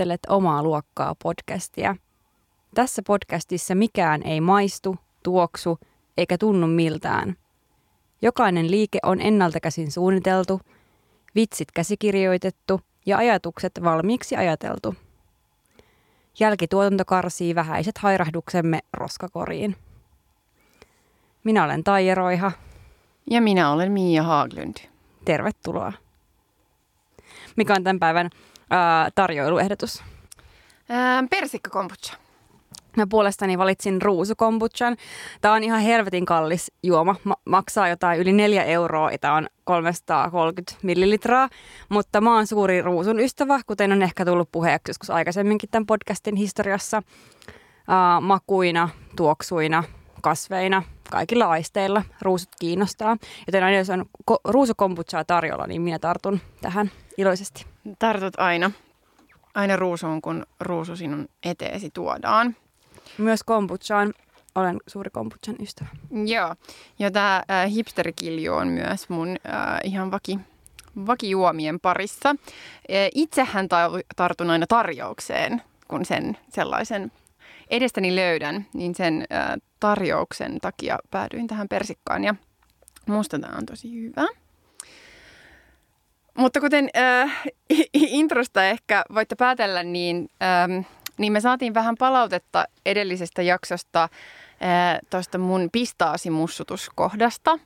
kuuntelet omaa luokkaa podcastia. Tässä podcastissa mikään ei maistu, tuoksu eikä tunnu miltään. Jokainen liike on ennalta käsin suunniteltu, vitsit käsikirjoitettu ja ajatukset valmiiksi ajateltu. Jälkituotanto karsii vähäiset hairahduksemme roskakoriin. Minä olen Taija Roiha. Ja minä olen Miia Haaglund. Tervetuloa. Mikä on tämän päivän ää, tarjoiluehdotus? Ää, persikka kombucha. Mä puolestani valitsin ruusukombuchan. Tämä on ihan helvetin kallis juoma. Ma- maksaa jotain yli neljä euroa ja tämä on 330 millilitraa. Mutta mä oon suuri ruusun ystävä, kuten on ehkä tullut puheeksi joskus aikaisemminkin tämän podcastin historiassa. Uh, makuina, tuoksuina, kasveina, kaikilla aisteilla ruusut kiinnostaa. Joten aina jos on ko- ruusukombuchaa tarjolla, niin minä tartun tähän iloisesti. Tartut aina. Aina ruusuun, kun ruusu sinun eteesi tuodaan. Myös kombuchaan. Olen suuri kombuchan ystävä. Joo. Ja tämä äh, hipsterikilju on myös mun äh, ihan vaki, vakijuomien parissa. E, itsehän ta- tartun aina tarjoukseen, kun sen sellaisen edestäni löydän, niin sen äh, tarjouksen takia päädyin tähän persikkaan. Ja musta tämä on tosi hyvä. Mutta kuten äh, introsta ehkä voitte päätellä, niin, ähm, niin me saatiin vähän palautetta edellisestä jaksosta äh, tuosta mun pistaasimussutuskohdasta.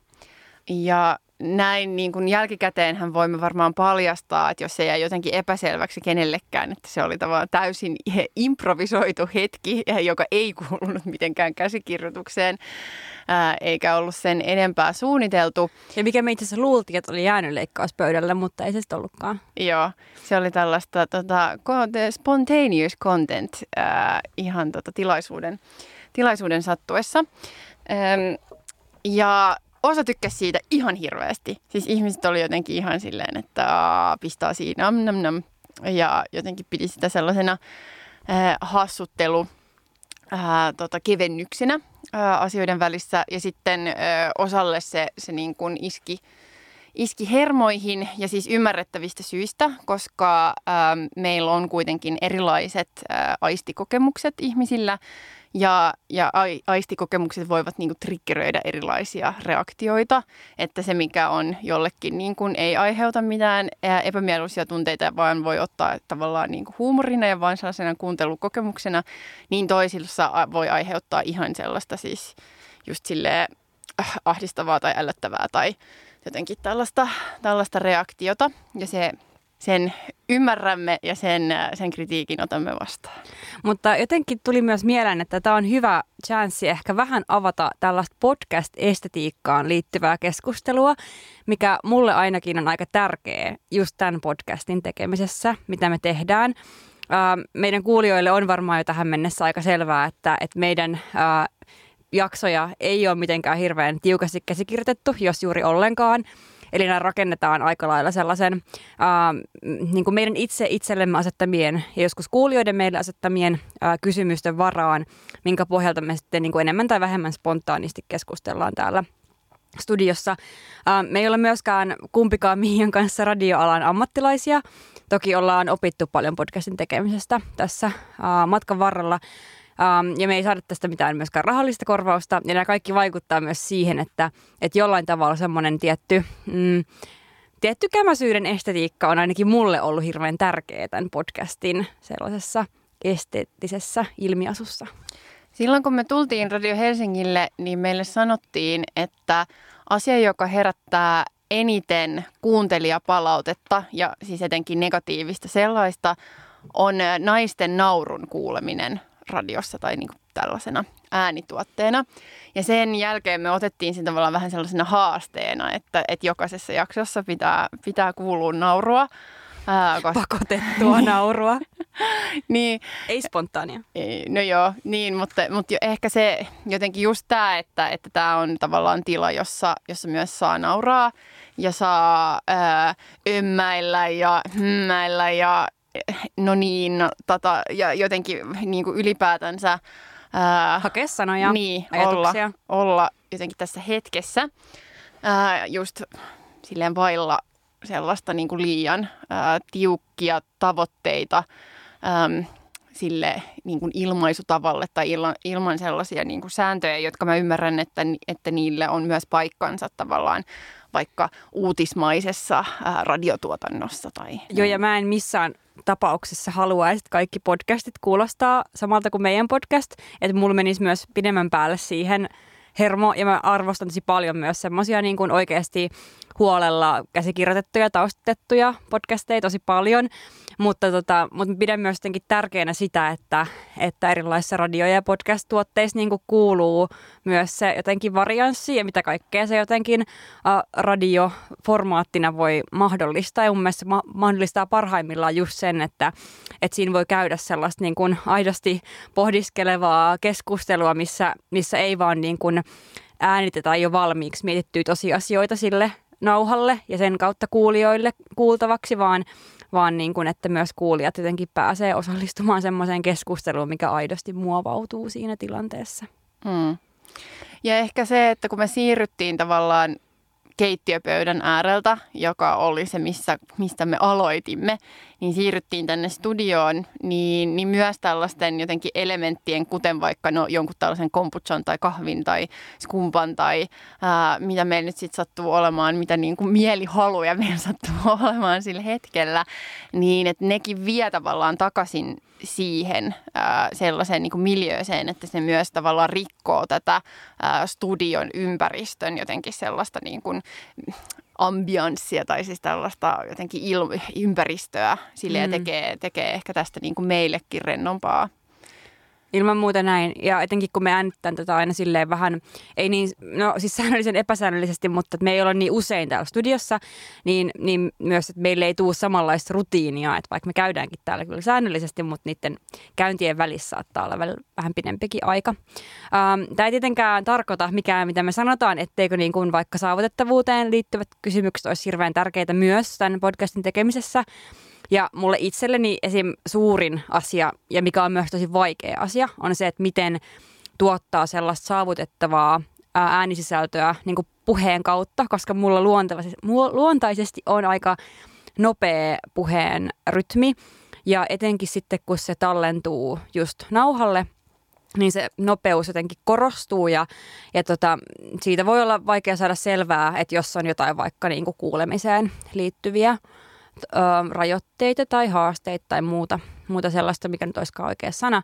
Ja näin niin kuin jälkikäteenhän voimme varmaan paljastaa, että jos se jäi jotenkin epäselväksi kenellekään, että se oli tavallaan täysin improvisoitu hetki, joka ei kuulunut mitenkään käsikirjoitukseen, ää, eikä ollut sen enempää suunniteltu. Ja mikä me itse asiassa luultiin, että oli jäänyt leikkauspöydälle, mutta ei se sitten ollutkaan. Joo, se oli tällaista tota, spontaneous content ää, ihan tota, tilaisuuden, tilaisuuden sattuessa. Ähm, ja osa tykkäsi siitä ihan hirveästi. Siis ihmiset oli jotenkin ihan silleen, että pistää siinä nam, nam, nam. Ja jotenkin pidi sitä sellaisena äh, hassuttelu äh, tota, kevennyksenä äh, asioiden välissä. Ja sitten äh, osalle se, se niin kuin iski, iski hermoihin ja siis ymmärrettävistä syistä, koska äh, meillä on kuitenkin erilaiset äh, aistikokemukset ihmisillä. Ja, ja aistikokemukset voivat niin kuin, triggeröidä erilaisia reaktioita, että se mikä on jollekin niin kuin, ei aiheuta mitään epämieluisia tunteita, vaan voi ottaa tavallaan niin kuin, huumorina ja vain sellaisena kuuntelukokemuksena, niin toisilla voi aiheuttaa ihan sellaista siis just silleen äh, ahdistavaa tai ällöttävää tai jotenkin tällaista, tällaista reaktiota. Ja se sen ymmärrämme ja sen, sen kritiikin otamme vastaan. Mutta jotenkin tuli myös mieleen, että tämä on hyvä chanssi ehkä vähän avata tällaista podcast-estetiikkaan liittyvää keskustelua, mikä mulle ainakin on aika tärkeä just tämän podcastin tekemisessä, mitä me tehdään. meidän kuulijoille on varmaan jo tähän mennessä aika selvää, että, että meidän jaksoja ei ole mitenkään hirveän tiukasti käsikirjoitettu, jos juuri ollenkaan. Eli nämä rakennetaan aika lailla sellaisen äh, niin kuin meidän itse itsellemme asettamien ja joskus kuulijoiden meille asettamien äh, kysymysten varaan, minkä pohjalta me sitten niin kuin enemmän tai vähemmän spontaanisti keskustellaan täällä studiossa. Me ei ole myöskään kumpikaan Miian kanssa radioalan ammattilaisia. Toki ollaan opittu paljon podcastin tekemisestä tässä matkan varrella. Um, ja me ei saada tästä mitään myöskään rahallista korvausta. Ja nämä kaikki vaikuttaa myös siihen, että, että jollain tavalla semmoinen tietty, mm, tietty kämäsyyden estetiikka on ainakin mulle ollut hirveän tärkeä tämän podcastin sellaisessa esteettisessä ilmiasussa. Silloin kun me tultiin Radio Helsingille, niin meille sanottiin, että asia, joka herättää eniten kuuntelijapalautetta ja siis etenkin negatiivista sellaista, on naisten naurun kuuleminen radiossa tai niin kuin tällaisena äänituotteena. Ja sen jälkeen me otettiin sen tavallaan vähän sellaisena haasteena, että, että jokaisessa jaksossa pitää, pitää kuulua naurua. Ää, koska... Pakotettua naurua. niin. Ei spontaania. No joo, niin, mutta, mutta ehkä se jotenkin just tämä, että, että tämä on tavallaan tila, jossa, jossa myös saa nauraa ja saa ää, ymmäillä ja hymmäillä ja no niin, tota, ja jotenkin niin kuin ylipäätänsä... Ää, Hakea sanoja, niin, ajatuksia. Olla, olla jotenkin tässä hetkessä ää, just silleen vailla sellaista niin kuin liian ää, tiukkia tavoitteita äm, sille niin kuin ilmaisutavalle tai ilman, ilman sellaisia niin kuin sääntöjä, jotka mä ymmärrän, että, että niille on myös paikkansa tavallaan vaikka uutismaisessa ää, radiotuotannossa. Tai Joo, ja mä en missään tapauksessa halua, että kaikki podcastit kuulostaa samalta kuin meidän podcast, että mulla menisi myös pidemmän päälle siihen hermo, ja mä arvostan tosi paljon myös semmoisia niin kuin oikeasti huolella käsikirjoitettuja, taustettuja podcasteja tosi paljon, mutta, tota, mutta pidän myös tärkeänä sitä, että, että erilaisissa radio- ja podcast-tuotteissa niin kuuluu myös se jotenkin varianssi ja mitä kaikkea se jotenkin uh, radioformaattina voi mahdollistaa. Ja mun mielestä ma- mahdollistaa parhaimmillaan just sen, että, että siinä voi käydä sellaista niin kuin aidosti pohdiskelevaa keskustelua, missä, missä ei vaan niin kuin äänitetä jo valmiiksi mietittyä tosiasioita sille nauhalle ja sen kautta kuulijoille kuultavaksi, vaan, vaan niin kuin, että myös kuulijat jotenkin pääsee osallistumaan semmoiseen keskusteluun, mikä aidosti muovautuu siinä tilanteessa. Hmm. Ja ehkä se, että kun me siirryttiin tavallaan keittiöpöydän ääreltä, joka oli se, missä, mistä me aloitimme, niin siirryttiin tänne studioon, niin, niin myös tällaisten jotenkin elementtien, kuten vaikka no, jonkun tällaisen kombuchan tai kahvin tai skumpan tai ää, mitä meillä nyt sitten sattuu olemaan, mitä niin kuin mielihaluja meillä sattuu olemaan sillä hetkellä, niin että nekin vie tavallaan takaisin siihen ää, sellaiseen niin kuin miljööseen, että se myös tavallaan rikkoo tätä ää, studion ympäristön jotenkin sellaista niin kuin ambianssia tai siis tällaista jotenkin il- ympäristöä sille mm. ja tekee, tekee ehkä tästä niin kuin meillekin rennompaa. Ilman muuta näin. Ja etenkin kun me äänitetään tätä aina silleen vähän, ei niin, no siis säännöllisen epäsäännöllisesti, mutta me ei olla niin usein täällä studiossa, niin, niin myös, että meille ei tule samanlaista rutiinia, että vaikka me käydäänkin täällä kyllä säännöllisesti, mutta niiden käyntien välissä saattaa olla vähän pidempikin aika. Ähm, tämä ei tietenkään tarkoita mikään, mitä me sanotaan, etteikö niin kuin vaikka saavutettavuuteen liittyvät kysymykset olisi hirveän tärkeitä myös tämän podcastin tekemisessä, ja mulle itselleni esim. suurin asia, ja mikä on myös tosi vaikea asia, on se, että miten tuottaa sellaista saavutettavaa äänisisältöä niin kuin puheen kautta, koska mulla luontaisesti, luontaisesti on aika nopea puheen rytmi. Ja etenkin sitten, kun se tallentuu just nauhalle, niin se nopeus jotenkin korostuu ja, ja tota, siitä voi olla vaikea saada selvää, että jos on jotain vaikka niin kuin kuulemiseen liittyviä ö, rajoitteita tai haasteita tai muuta, muuta sellaista, mikä nyt olisikaan oikea sana.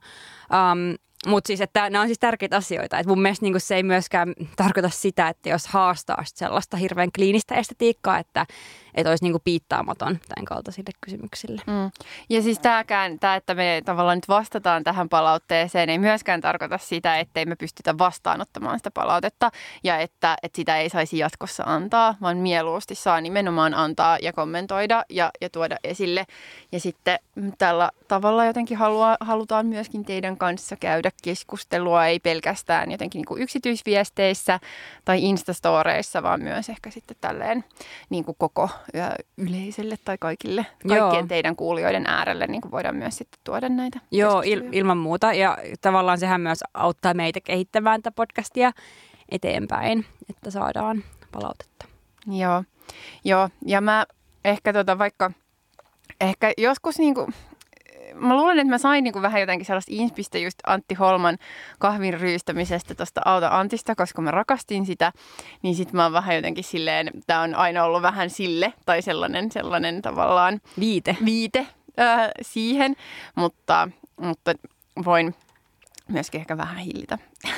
Um, mutta siis, että nämä on siis tärkeitä asioita. Et mun mielestä niin se ei myöskään tarkoita sitä, että jos haastaa sellaista hirveän kliinistä estetiikkaa, että, että olisi niin piittaamaton tämän kaltaisille kysymyksille. Mm. Ja siis tämäkään, tämä, että me tavallaan nyt vastataan tähän palautteeseen, ei myöskään tarkoita sitä, ettei me pystytä vastaanottamaan sitä palautetta ja että, että sitä ei saisi jatkossa antaa, vaan mieluusti saa nimenomaan antaa ja kommentoida ja, ja tuoda esille. Ja sitten tällä tavalla jotenkin halua, halutaan myöskin teidän kanssa käydä keskustelua, ei pelkästään jotenkin niin kuin yksityisviesteissä tai instastoreissa, vaan myös ehkä sitten tälleen niin kuin koko yleisölle tai kaikille, kaikkien Joo. teidän kuulijoiden äärelle niin kuin voidaan myös sitten tuoda näitä Joo, il, ilman muuta. Ja tavallaan sehän myös auttaa meitä kehittämään tätä podcastia eteenpäin, että saadaan palautetta. Joo, Joo. ja mä ehkä tota vaikka, ehkä joskus niin kuin, mä luulen, että mä sain niin kuin vähän jotenkin sellaista inspistä just Antti Holman kahvin ryystämisestä tuosta Auta Antista, koska mä rakastin sitä. Niin sit mä oon vähän jotenkin silleen, tää on aina ollut vähän sille tai sellainen, sellainen tavallaan viite, viite äh, siihen. Mutta, mutta voin myöskin ehkä vähän hillitä.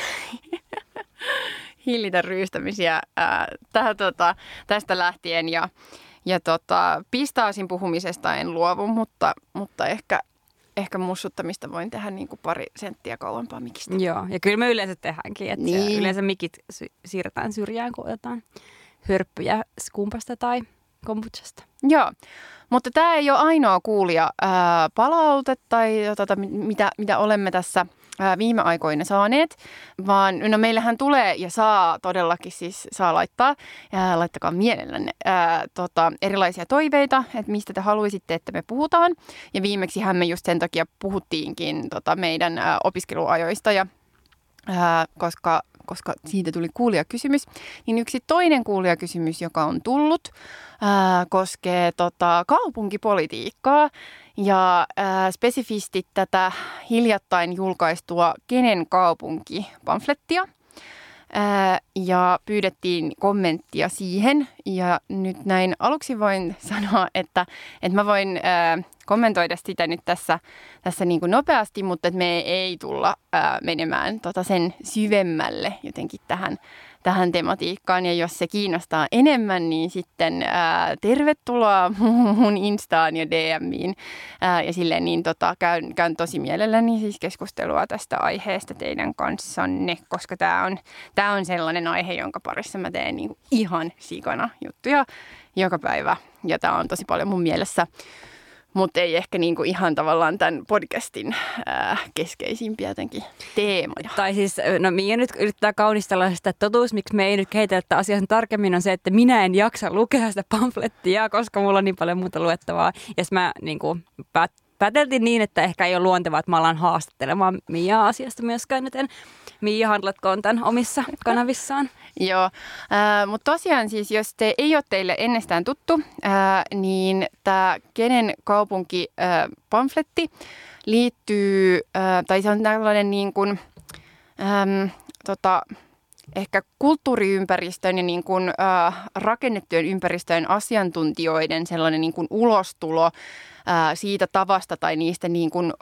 hillitä ryystämisiä äh, tähän, tota, tästä lähtien ja, ja tota, pistaasin puhumisesta en luovu, mutta, mutta ehkä ehkä mussuttamista voin tehdä niin kuin pari senttiä kauempaa mikistä. Joo, ja kyllä me yleensä tehdäänkin, että niin. yleensä mikit siirretään syrjään, kun otetaan hörppyjä skumpasta tai kombuchasta. Joo, mutta tämä ei ole ainoa kuulija ää, palaute tai tota, mitä, mitä olemme tässä – viime aikoina saaneet, vaan no meillähän tulee ja saa todellakin siis saa laittaa, ää, laittakaa mielellänne ää, tota, erilaisia toiveita, että mistä te haluaisitte, että me puhutaan. Ja viimeksi me just sen takia puhuttiinkin tota, meidän ää, opiskeluajoista ja Ää, koska, koska siitä tuli kuulijakysymys, niin yksi toinen kuulijakysymys, joka on tullut, ää, koskee tota, kaupunkipolitiikkaa ja ää, spesifisti tätä hiljattain julkaistua Kenen kaupunki-pamflettia – ja pyydettiin kommenttia siihen. Ja nyt näin aluksi voin sanoa, että, että mä voin kommentoida sitä nyt tässä, tässä niin kuin nopeasti, mutta että me ei tulla menemään tota sen syvemmälle jotenkin tähän tähän tematiikkaan. Ja jos se kiinnostaa enemmän, niin sitten ää, tervetuloa mun Instaan ja DMiin. Ää, ja silleen niin tota, käyn, käyn tosi mielelläni siis keskustelua tästä aiheesta teidän kanssanne, koska tämä on, tää on sellainen aihe, jonka parissa mä teen niin ihan sikana juttuja joka päivä. Ja tämä on tosi paljon mun mielessä mutta ei ehkä niinku ihan tavallaan tämän podcastin ää, keskeisimpiä jotenkin teemoja. Tai siis, no Mia nyt yrittää kaunistella sitä, totuus, miksi me ei nyt kehitellä tätä asiaa tarkemmin, on se, että minä en jaksa lukea sitä pamflettia, koska mulla on niin paljon muuta luettavaa. Ja mä niinku, päät, pääteltiin niin, että ehkä ei ole luontevaa, että mä alan haastattelemaan Mia asiasta myöskään, joten Mia handlatkoon tämän omissa kanavissaan. Joo, äh, mutta tosiaan siis, jos te ei ole teille ennestään tuttu, äh, niin tämä Kenen kaupunki äh, pamfletti liittyy, äh, tai se on tällainen niin kuin, ähm, tota, ehkä kulttuuriympäristön ja niin kuin, äh, rakennettujen ympäristöjen asiantuntijoiden sellainen niin kuin ulostulo ää, siitä tavasta tai niistä niin kuin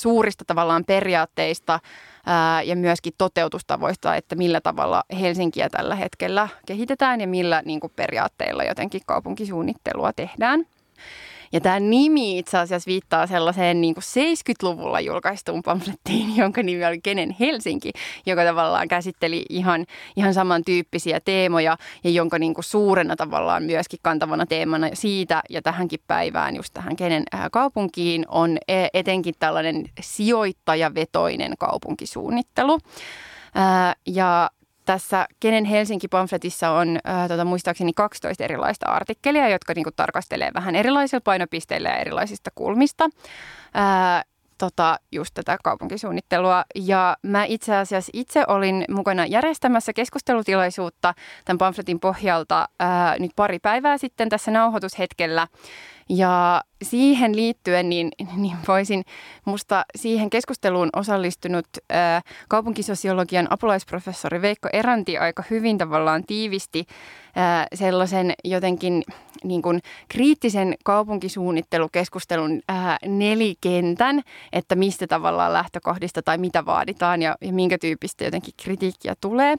suurista tavallaan periaatteista ää, ja myöskin toteutustavoista, että millä tavalla Helsinkiä tällä hetkellä kehitetään ja millä niin kuin periaatteilla jotenkin kaupunkisuunnittelua tehdään. Ja tämä nimi itse asiassa viittaa sellaiseen niin kuin 70-luvulla julkaistuun pamflettiin, jonka nimi oli Kenen Helsinki, joka tavallaan käsitteli ihan, ihan samantyyppisiä teemoja ja jonka niin kuin suurena tavallaan myöskin kantavana teemana siitä ja tähänkin päivään, just tähän Kenen kaupunkiin, on e, etenkin tällainen sijoittajavetoinen kaupunkisuunnittelu. Ja tässä Kenen Helsinki-pamfletissa on äh, tota, muistaakseni 12 erilaista artikkelia, jotka niin kuin, tarkastelee vähän erilaisilla painopisteillä ja erilaisista kulmista. Äh, tota, just tätä kaupunkisuunnittelua. Ja mä itse asiassa itse olin mukana järjestämässä keskustelutilaisuutta tämän pamfletin pohjalta ää, nyt pari päivää sitten tässä nauhoitushetkellä. Ja siihen liittyen niin, niin voisin musta siihen keskusteluun osallistunut ää, kaupunkisosiologian apulaisprofessori Veikko Eranti aika hyvin tavallaan tiivisti ää, sellaisen jotenkin niin kuin kriittisen kaupunkisuunnittelukeskustelun ää, nelikentän, että mistä tavallaan lähtökohdista tai mitä vaaditaan ja, ja minkä tyyppistä jotenkin kritiikkiä tulee.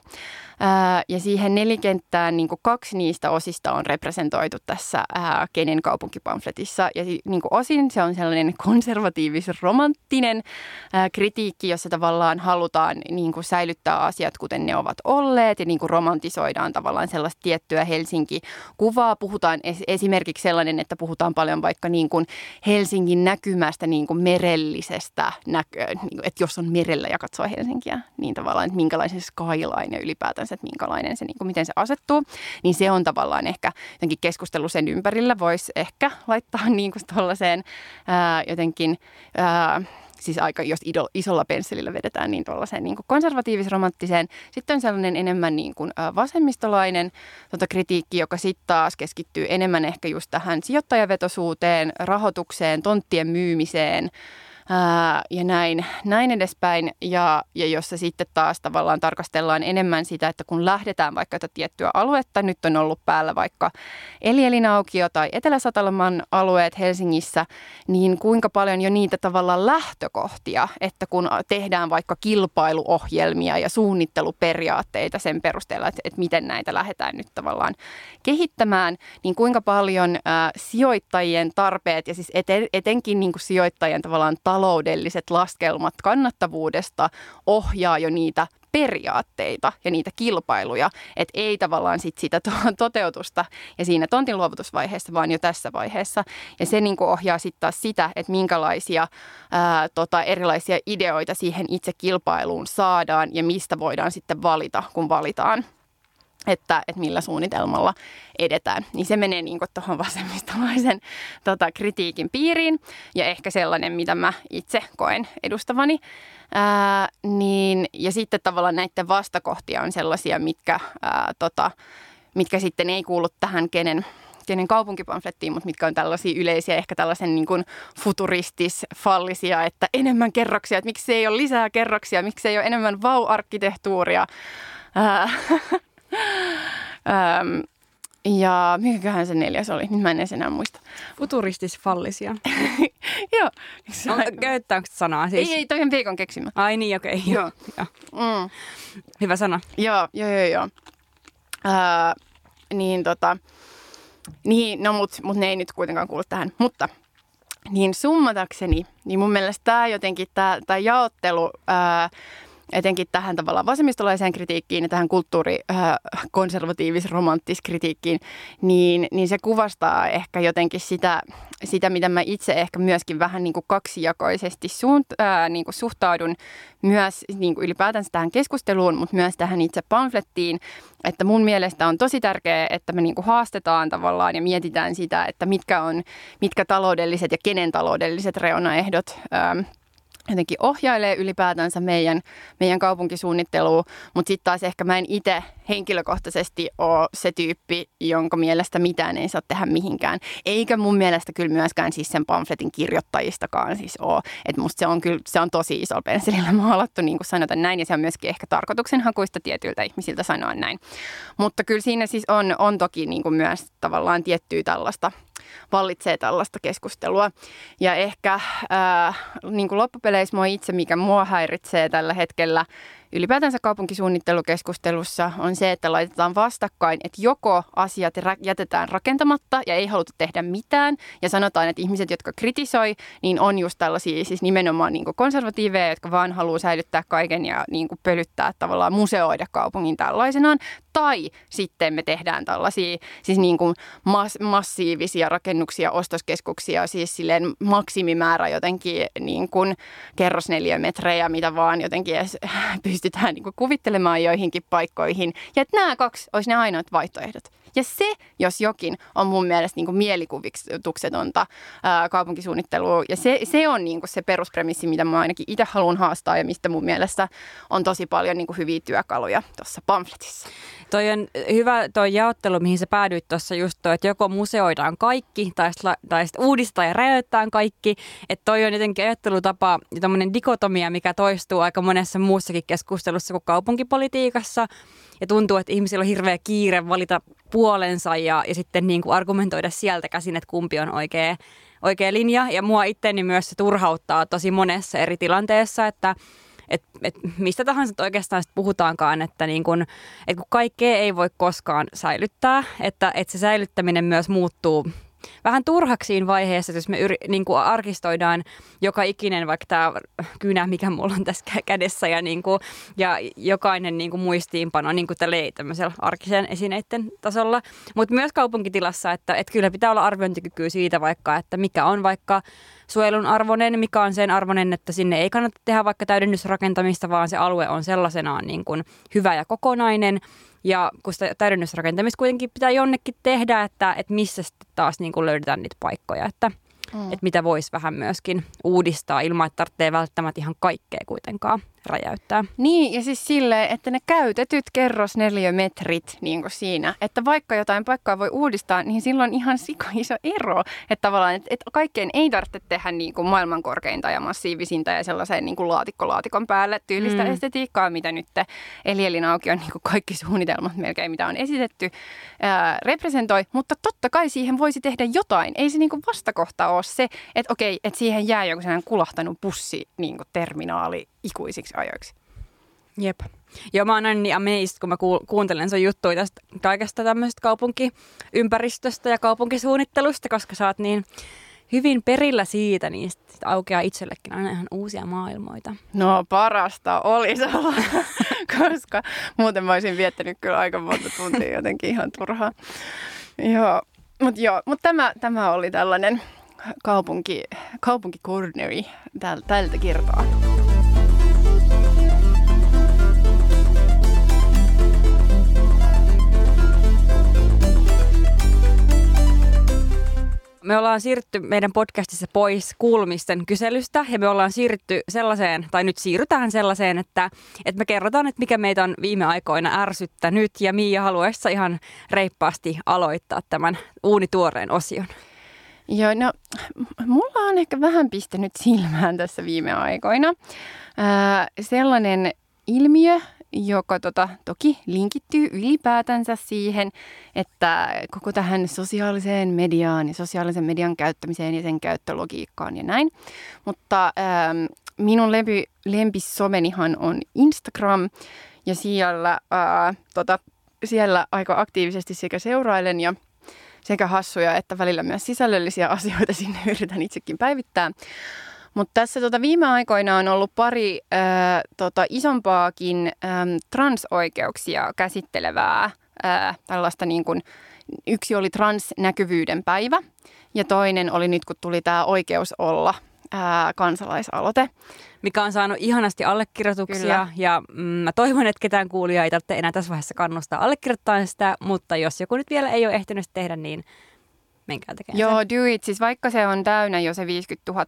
Ää, ja siihen nelikenttään niin kuin kaksi niistä osista on representoitu tässä ää, Kenen kaupunkipamfletissa ja niin kuin osin se on sellainen konservatiivis-romanttinen ää, kritiikki, jossa tavallaan halutaan niin kuin säilyttää asiat kuten ne ovat olleet ja niin kuin romantisoidaan tavallaan sellaista tiettyä Helsinki-kuvaa. Puhutaan es- esimerkiksi sellainen, että puhutaan paljon vaikka niin kuin Helsingin näkymästä niin kuin merellisestä, näkö, niin että jos on merellä ja katsoo Helsinkiä, niin tavallaan, että minkälainen skyline ja ylipäätänsä, että minkälainen se, niin kuin, miten se asettuu, niin se on tavallaan ehkä jotenkin keskustelu sen ympärillä voisi ehkä laittaa niin tuollaiseen ää, jotenkin... Ää, siis aika, jos isolla pensselillä vedetään, niin tuollaiseen niin konservatiivis-romanttiseen. Sitten on sellainen enemmän niin kuin, vasemmistolainen tota, kritiikki, joka sitten taas keskittyy enemmän ehkä just tähän sijoittajavetosuuteen, rahoitukseen, tonttien myymiseen, ää, ja näin, näin edespäin. Ja, ja jossa sitten taas tavallaan tarkastellaan enemmän sitä, että kun lähdetään vaikka tätä tiettyä aluetta, nyt on ollut päällä vaikka Elielinaukio tai Etelä-Satalaman alueet Helsingissä, niin kuinka paljon jo niitä tavallaan lähtökohtia, että kun tehdään vaikka kilpailuohjelmia ja suunnitteluperiaatteita sen perusteella, että, että miten näitä lähdetään nyt tavallaan kehittämään, niin kuinka paljon ää, sijoittajien tarpeet ja siis eten, etenkin niin kuin sijoittajien tavallaan taloudelliset laskelmat kannattavuudesta ohjaa jo niitä periaatteita ja niitä kilpailuja, että ei tavallaan sit sitä to- toteutusta ja siinä tontin luovutusvaiheessa, vaan jo tässä vaiheessa. Ja se niin ohjaa sitten taas sitä, että minkälaisia ää, tota, erilaisia ideoita siihen itse kilpailuun saadaan ja mistä voidaan sitten valita, kun valitaan että, että millä suunnitelmalla edetään. Niin se menee niin tuohon vasemmistolaisen tota, kritiikin piiriin ja ehkä sellainen, mitä mä itse koen edustavani. Ää, niin, ja sitten tavallaan näiden vastakohtia on sellaisia, mitkä, ää, tota, mitkä sitten ei kuulu tähän kenen kenen kaupunkipamflettiin, mutta mitkä on tällaisia yleisiä, ehkä tällaisen niin kuin futuristis-fallisia, että enemmän kerroksia, että miksi ei ole lisää kerroksia, miksi ei ole enemmän vau-arkkitehtuuria. Ää, Ähm, ja mikäköhän se neljäs oli? Nyt mä en edes enää muista. Futuristis-fallisia. Joo. On, käyttääkö sanaa siis? Ei, ei, toi on viikon keksimä. Ai niin, okei. Okay, joo. joo. Mm. Hyvä sana. Joo, joo, joo, joo. Äh, niin tota, niin, no mut, mut ne ei nyt kuitenkaan kuulu tähän. Mutta niin summatakseni, niin mun mielestä tämä jotenkin, tämä jaottelu ää, etenkin tähän tavallaan vasemmistolaiseen kritiikkiin ja tähän kulttuuri äh, kritiikkiin, niin, niin se kuvastaa ehkä jotenkin sitä, sitä, mitä mä itse ehkä myöskin vähän niin kuin kaksijakoisesti suunt, äh, niin kuin suhtaudun myös niin kuin ylipäätänsä tähän keskusteluun, mutta myös tähän itse pamflettiin, että mun mielestä on tosi tärkeää, että me niin kuin haastetaan tavallaan ja mietitään sitä, että mitkä on, mitkä taloudelliset ja kenen taloudelliset reunaehdot ähm, jotenkin ohjailee ylipäätänsä meidän, meidän kaupunkisuunnittelua, mutta sitten taas ehkä mä en itse henkilökohtaisesti ole se tyyppi, jonka mielestä mitään ei saa tehdä mihinkään. Eikä mun mielestä kyllä myöskään siis sen pamfletin kirjoittajistakaan siis ole. Että musta se on kyllä, se on tosi iso pensselillä maalattu, niin kuin sanotaan näin, ja se on myöskin ehkä tarkoituksenhakuista tietyiltä ihmisiltä sanoa näin. Mutta kyllä siinä siis on, on toki niin kuin myös tavallaan tiettyä tällaista – vallitsee tällaista keskustelua. Ja ehkä ää, niin kuin loppupeleissä mua itse, mikä mua häiritsee tällä hetkellä ylipäätänsä kaupunkisuunnittelukeskustelussa on se, että laitetaan vastakkain, että joko asiat jätetään rakentamatta ja ei haluta tehdä mitään ja sanotaan, että ihmiset, jotka kritisoi, niin on just tällaisia siis nimenomaan niin konservatiiveja, jotka vaan haluaa säilyttää kaiken ja niin pölyttää tavallaan museoida kaupungin tällaisenaan. Tai sitten me tehdään tällaisia siis niin kuin mas- massiivisia rakennuksia, ostoskeskuksia, siis silleen maksimimäärä jotenkin niin kuin kerrosneliömetrejä, mitä vaan jotenkin edes pystytään niin kuin kuvittelemaan joihinkin paikkoihin. Ja että nämä kaksi olisi ne ainoat vaihtoehdot. Ja se, jos jokin, on mun mielestä niin kuin mielikuvituksetonta ää, kaupunkisuunnittelua. Ja se, se on niin kuin se peruspremissi, mitä mä ainakin itse haluan haastaa ja mistä mun mielestä on tosi paljon niin kuin hyviä työkaluja tuossa pamfletissa. Toi on hyvä toi jaottelu, mihin sä päädyit tuossa just toi, että joko museoidaan kaikki tai sitten, tai uudistaa ja räjäyttää kaikki. Että toi on jotenkin ajattelutapa ja tämmöinen dikotomia, mikä toistuu aika monessa muussakin keskustelussa kuin kaupunkipolitiikassa. Ja tuntuu, että ihmisillä on hirveä kiire valita puolensa ja, ja sitten niin kuin argumentoida sieltä käsin, että kumpi on oikea, oikea linja. Ja mua itteni myös se turhauttaa tosi monessa eri tilanteessa, että et, et mistä tahansa oikeastaan sit puhutaankaan, että niin kun, et kun kaikkea ei voi koskaan säilyttää, että, että se säilyttäminen myös muuttuu vähän turhaksi siinä vaiheessa, jos me yri, niin kuin arkistoidaan joka ikinen, vaikka tämä kynä, mikä mulla on tässä kädessä, ja, niin kuin, ja jokainen niin kuin muistiinpano niin kuin tämmöisellä arkisen esineiden tasolla. Mutta myös kaupunkitilassa, että, että kyllä pitää olla arviointikykyä siitä vaikka, että mikä on vaikka suojelun arvoinen, mikä on sen arvoinen, että sinne ei kannata tehdä vaikka täydennysrakentamista, vaan se alue on sellaisenaan niin kuin hyvä ja kokonainen. Ja kun sitä täydennysrakentamista kuitenkin pitää jonnekin tehdä, että, että missä sitten taas niin kuin löydetään niitä paikkoja, että, mm. että mitä voisi vähän myöskin uudistaa ilman, että tarvitsee välttämättä ihan kaikkea kuitenkaan räjäyttää. Niin, ja siis silleen, että ne käytetyt kerrosneliömetrit niin kuin siinä, että vaikka jotain paikkaa voi uudistaa, niin silloin ihan sika iso ero. Että tavallaan, että, että kaikkeen ei tarvitse tehdä niin kuin maailman korkeinta ja massiivisinta ja sellaiseen niin kuin laatikko-laatikon päälle tyylistä mm. estetiikkaa, mitä nyt Eli Elin auki on niin kuin kaikki suunnitelmat melkein, mitä on esitetty, ää, representoi. Mutta totta kai siihen voisi tehdä jotain. Ei se niin kuin vastakohta ole se, että okei, että siihen jää joku sellainen kulahtanut bussi niin kuin terminaali ikuisiksi ajoiksi. Jep. Joo, mä oon aina niin amazed, kun mä kuuntelen sun juttuja tästä kaikesta tämmöisestä kaupunkiympäristöstä ja kaupunkisuunnittelusta, koska sä oot niin hyvin perillä siitä, niin sit aukeaa itsellekin aina ihan uusia maailmoita. No parasta olisi olla, koska muuten mä olisin viettänyt kyllä aika monta tuntia jotenkin ihan turhaa. Joo, mutta joo, mut tämä, tämä oli tällainen kaupunki, kaupunkikorneri tältä kertaa. Me ollaan siirrytty meidän podcastissa pois kuulumisten kyselystä ja me ollaan siirrytty sellaiseen, tai nyt siirrytään sellaiseen, että, että me kerrotaan, että mikä meitä on viime aikoina ärsyttänyt ja Miia haluaisi ihan reippaasti aloittaa tämän uunituoreen osion. Joo, no mulla on ehkä vähän pistänyt silmään tässä viime aikoina. Ää, sellainen ilmiö, joka tota, toki linkittyy ylipäätänsä siihen, että koko tähän sosiaaliseen mediaan ja sosiaalisen median käyttämiseen ja sen käyttölogiikkaan ja näin. Mutta ähm, minun lempi, lempisomenihan on Instagram ja siellä, äh, tota, siellä aika aktiivisesti sekä seurailen ja sekä hassuja että välillä myös sisällöllisiä asioita sinne yritän itsekin päivittää. Mutta tässä tota viime aikoina on ollut pari ää, tota, isompaakin ää, transoikeuksia käsittelevää ää, tällaista niin kuin, yksi oli transnäkyvyyden päivä ja toinen oli nyt kun tuli tämä oikeus olla ää, kansalaisaloite. Mikä on saanut ihanasti allekirjoituksia Kyllä. ja mm, mä toivon, että ketään kuulijaa ei tarvitse enää tässä vaiheessa kannustaa allekirjoittaa sitä, mutta jos joku nyt vielä ei ole ehtinyt tehdä, niin menkää tekemään Joo, do it. Siis vaikka se on täynnä jo se 50 000,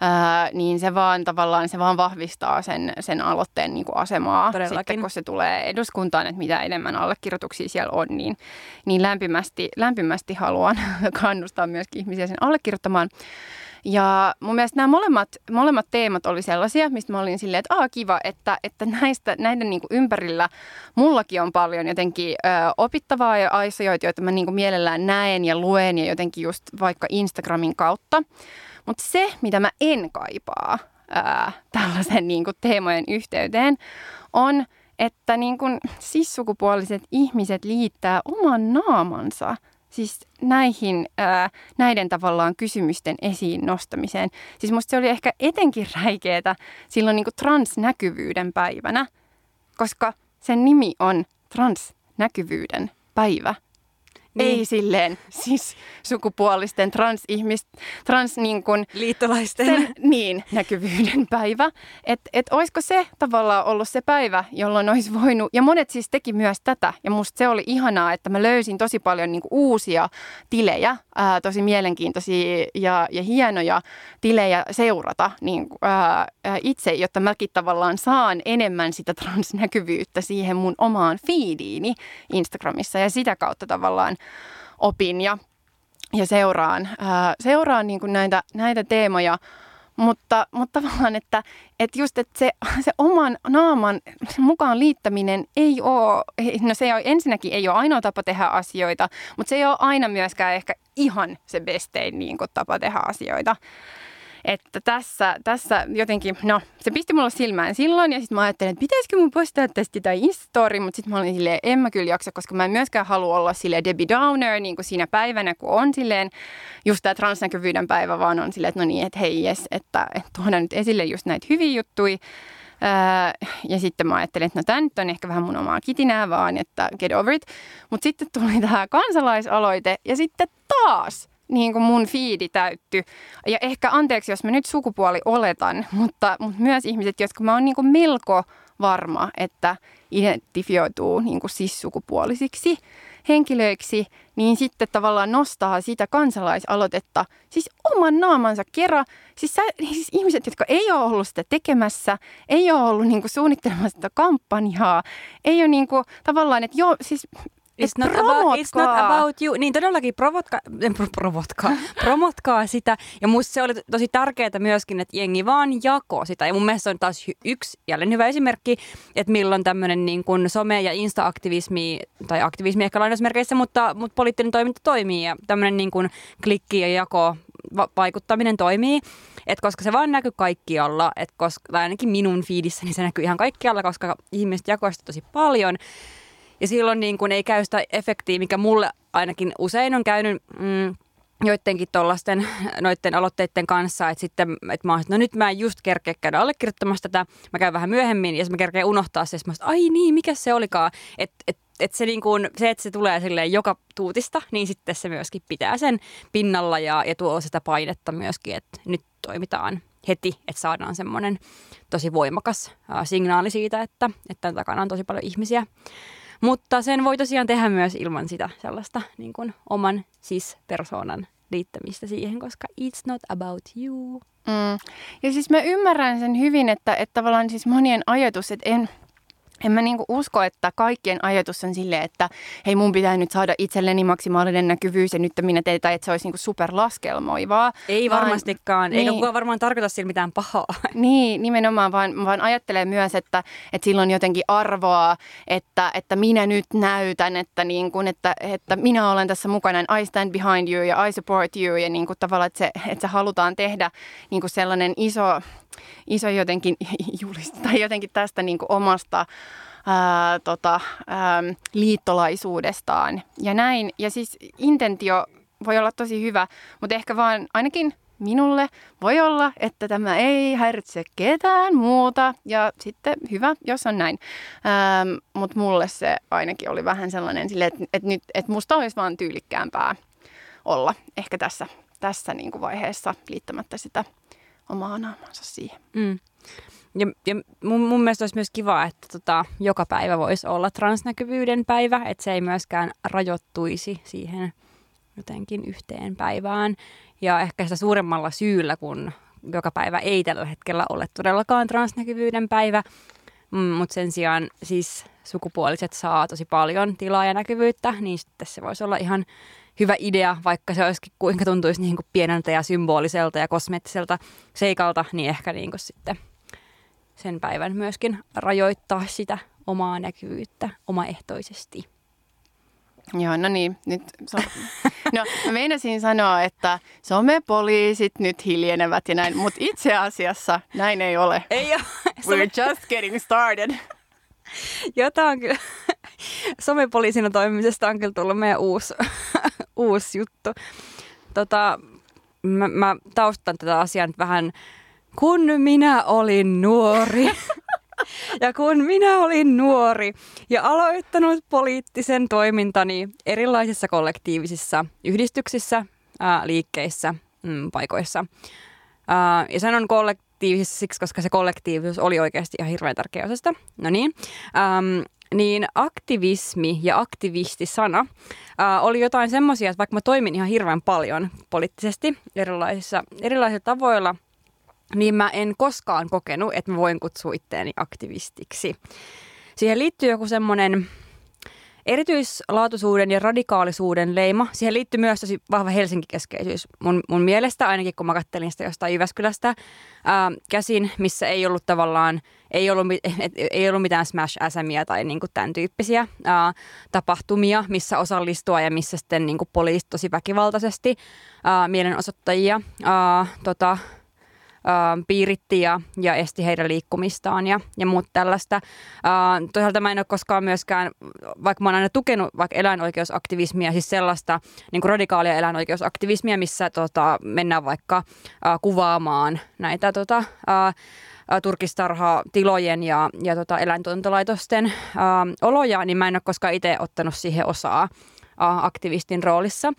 ää, niin se vaan tavallaan se vaan vahvistaa sen, sen aloitteen niin kuin asemaa. Todellakin. Sitten kun se tulee eduskuntaan, että mitä enemmän allekirjoituksia siellä on, niin, niin lämpimästi, lämpimästi haluan kannustaa myöskin ihmisiä sen allekirjoittamaan. Ja mun mielestä nämä molemmat, molemmat teemat oli sellaisia, mistä mä olin silleen, että Aa, kiva, että, että näistä, näiden niin kuin ympärillä mullakin on paljon jotenkin ö, opittavaa ja asioita, joita mä niin kuin mielellään näen ja luen ja jotenkin just vaikka Instagramin kautta. Mutta se, mitä mä en kaipaa ää, tällaisen niin kuin teemojen yhteyteen, on, että niin kuin sissukupuoliset ihmiset liittää oman naamansa – siis näihin, ää, näiden tavallaan kysymysten esiin nostamiseen. Siis musta se oli ehkä etenkin räikeetä silloin niin transnäkyvyyden päivänä, koska sen nimi on transnäkyvyyden päivä. Niin. Ei silleen siis sukupuolisten transihmis, trans niin kuin, Liittolaisten. Sen, niin, näkyvyyden päivä. Että et olisiko se tavallaan ollut se päivä, jolloin olisi voinut, ja monet siis teki myös tätä, ja musta se oli ihanaa, että mä löysin tosi paljon niin kuin, uusia tilejä, ää, tosi mielenkiintoisia ja, ja hienoja tilejä seurata niin, ää, itse, jotta mäkin tavallaan saan enemmän sitä transnäkyvyyttä siihen mun omaan feediini Instagramissa, ja sitä kautta tavallaan opin ja, ja seuraan, ää, seuraan niin kuin näitä, näitä teemoja. Mutta, mutta tavallaan, että, että just että se, se oman naaman mukaan liittäminen ei ole, no se ei, ensinnäkin ei ole ainoa tapa tehdä asioita, mutta se ei ole aina myöskään ehkä ihan se bestein niin kuin tapa tehdä asioita. Että tässä, tässä jotenkin, no se pisti mulle silmään silloin ja sitten mä ajattelin, että pitäisikö mun postaa tästä tai Instori, mutta sitten mä olin silleen, en mä kyllä jaksa, koska mä en myöskään halua olla sille Debbie Downer niin kuin siinä päivänä, kun on silleen just tämä transnäkyvyyden päivä, vaan on silleen, että no niin, että hei jes, että, että tuodaan nyt esille just näitä hyviä juttuja. Öö, ja sitten mä ajattelin, että no tämä nyt on ehkä vähän mun omaa kitinää vaan, että get over it. Mutta sitten tuli tämä kansalaisaloite ja sitten taas niin kuin mun fiidi täytty. Ja ehkä anteeksi, jos mä nyt sukupuoli oletan, mutta, mutta myös ihmiset, jotka mä oon niin kuin melko varma, että identifioituu niin kuin cis-sukupuolisiksi henkilöiksi, niin sitten tavallaan nostaa sitä kansalaisaloitetta siis oman naamansa kerran. Siis, sä, siis ihmiset, jotka ei ole ollut sitä tekemässä, ei ole ollut niin kuin suunnittelemassa sitä kampanjaa, ei ole niin kuin, tavallaan, että joo, siis It's not, about, it's not about you. Niin todellakin provotka, provotkaa, promotkaa sitä. Ja musta se oli tosi tärkeää myöskin, että jengi vaan jako sitä. Ja mun mielestä se on taas yksi jälleen hyvä esimerkki, että milloin tämmöinen niin kuin some- ja insta-aktivismi, tai aktivismi ehkä lainausmerkeissä, mutta, mutta poliittinen toiminta toimii. Ja tämmöinen niin kuin klikki ja jako va- vaikuttaminen toimii. Et koska se vaan näkyy kaikkialla, et koska, tai ainakin minun fiidissäni se näkyy ihan kaikkialla, koska ihmiset jakoivat tosi paljon. Ja silloin niin kun ei käy sitä efektiä, mikä mulle ainakin usein on käynyt mm, joidenkin tuollaisten noiden aloitteiden kanssa, että sitten että mä oon, no nyt mä en just kerkeä käydä allekirjoittamassa tätä, mä käyn vähän myöhemmin ja mä kerkeen unohtaa se, että ai niin, mikä se olikaan, että et, et se, niin kun, se, että se tulee silleen joka tuutista, niin sitten se myöskin pitää sen pinnalla ja, ja tuo sitä painetta myöskin, että nyt toimitaan heti, että saadaan semmoinen tosi voimakas signaali siitä, että, että takana on tosi paljon ihmisiä. Mutta sen voi tosiaan tehdä myös ilman sitä sellaista niin kuin oman siis persoonan liittämistä siihen, koska it's not about you. Mm. Ja siis mä ymmärrän sen hyvin, että, että tavallaan siis monien ajatus, että en, en mä niinku usko, että kaikkien ajatus on silleen, että hei mun pitää nyt saada itselleni maksimaalinen näkyvyys ja nyt minä teet, että se olisi niinku superlaskelmoivaa. Ei vaan- varmastikaan. Eikä niin. kukaan varmaan tarkoita sillä mitään pahaa. Niin, nimenomaan, vaan, vaan ajattelee myös, että, että sillä on jotenkin arvoa, että, että minä nyt näytän, että, niin kuin, että, että minä olen tässä mukana, I stand behind you ja I support you ja niin kuin tavallaan, että se, että se halutaan tehdä niin kuin sellainen iso, iso jotenkin julist, tai jotenkin tästä niin kuin omasta ää, tota, ää, liittolaisuudestaan ja näin. Ja siis intentio voi olla tosi hyvä, mutta ehkä vaan ainakin minulle voi olla, että tämä ei häiritse ketään muuta ja sitten hyvä, jos on näin. Mutta mulle se ainakin oli vähän sellainen, että, että, nyt, että musta olisi vaan tyylikkäämpää olla ehkä tässä, tässä niin kuin vaiheessa liittämättä sitä omaa naamansa siihen. Mm. Ja, ja mun, mun mielestä olisi myös kiva, että tota, joka päivä voisi olla transnäkyvyyden päivä, että se ei myöskään rajoittuisi siihen jotenkin yhteen päivään. Ja ehkä sitä suuremmalla syyllä, kun joka päivä ei tällä hetkellä ole todellakaan transnäkyvyyden päivä, mm, mutta sen sijaan siis sukupuoliset saa tosi paljon tilaa ja näkyvyyttä, niin sitten se voisi olla ihan hyvä idea, vaikka se olisikin kuinka tuntuisi niin kuin pieneltä ja symboliselta ja kosmeettiselta seikalta, niin ehkä niin kuin sitten sen päivän myöskin rajoittaa sitä omaa näkyvyyttä omaehtoisesti. Joo, no niin, nyt so- no, mä meinasin sanoa, että somepoliisit nyt hiljenevät ja näin, mutta itse asiassa näin ei ole. Ei ole. We're just getting started. Jotain kyllä. Somepoliisina toimimisesta on kyllä tullut meidän uusi, uusi juttu. Tota, mä, mä taustan tätä asiaa nyt vähän, kun minä olin nuori. Ja kun minä olin nuori ja aloittanut poliittisen toimintani erilaisissa kollektiivisissa yhdistyksissä, ää, liikkeissä, mm, paikoissa. Ää, ja sanon kollektiivisissa siksi, koska se kollektiivisuus oli oikeasti ihan hirveän tärkeä osa sitä. No niin. Äm, niin aktivismi ja aktivistisana ää, oli jotain semmoisia, että vaikka mä toimin ihan hirveän paljon poliittisesti erilaisissa, erilaisilla tavoilla, niin mä en koskaan kokenut, että mä voin kutsua itteeni aktivistiksi. Siihen liittyy joku semmoinen erityislaatuisuuden ja radikaalisuuden leima. Siihen liittyy myös tosi vahva Helsinki-keskeisyys mun, mun mielestä, ainakin kun mä kattelin sitä jostain Jyväskylästä ää, käsin, missä ei ollut tavallaan, ei ollut, mi- et, ei ollut mitään smash-äsämiä tai niinku tämän tyyppisiä ää, tapahtumia, missä osallistua ja missä sitten niinku poliisit tosi väkivaltaisesti ää, mielenosoittajia ää, tota, piiritti ja, ja esti heidän liikkumistaan ja, ja muut tällaista. Toisaalta mä en ole koskaan myöskään, vaikka mä oon aina tukenut vaikka eläinoikeusaktivismia, siis sellaista niin kuin radikaalia eläinoikeusaktivismia, missä tota, mennään vaikka kuvaamaan näitä tota, turkistarha-tilojen ja, ja tota, eläintuotantolaitosten äh, oloja, niin mä en ole koskaan itse ottanut siihen osaa aktivistin roolissa.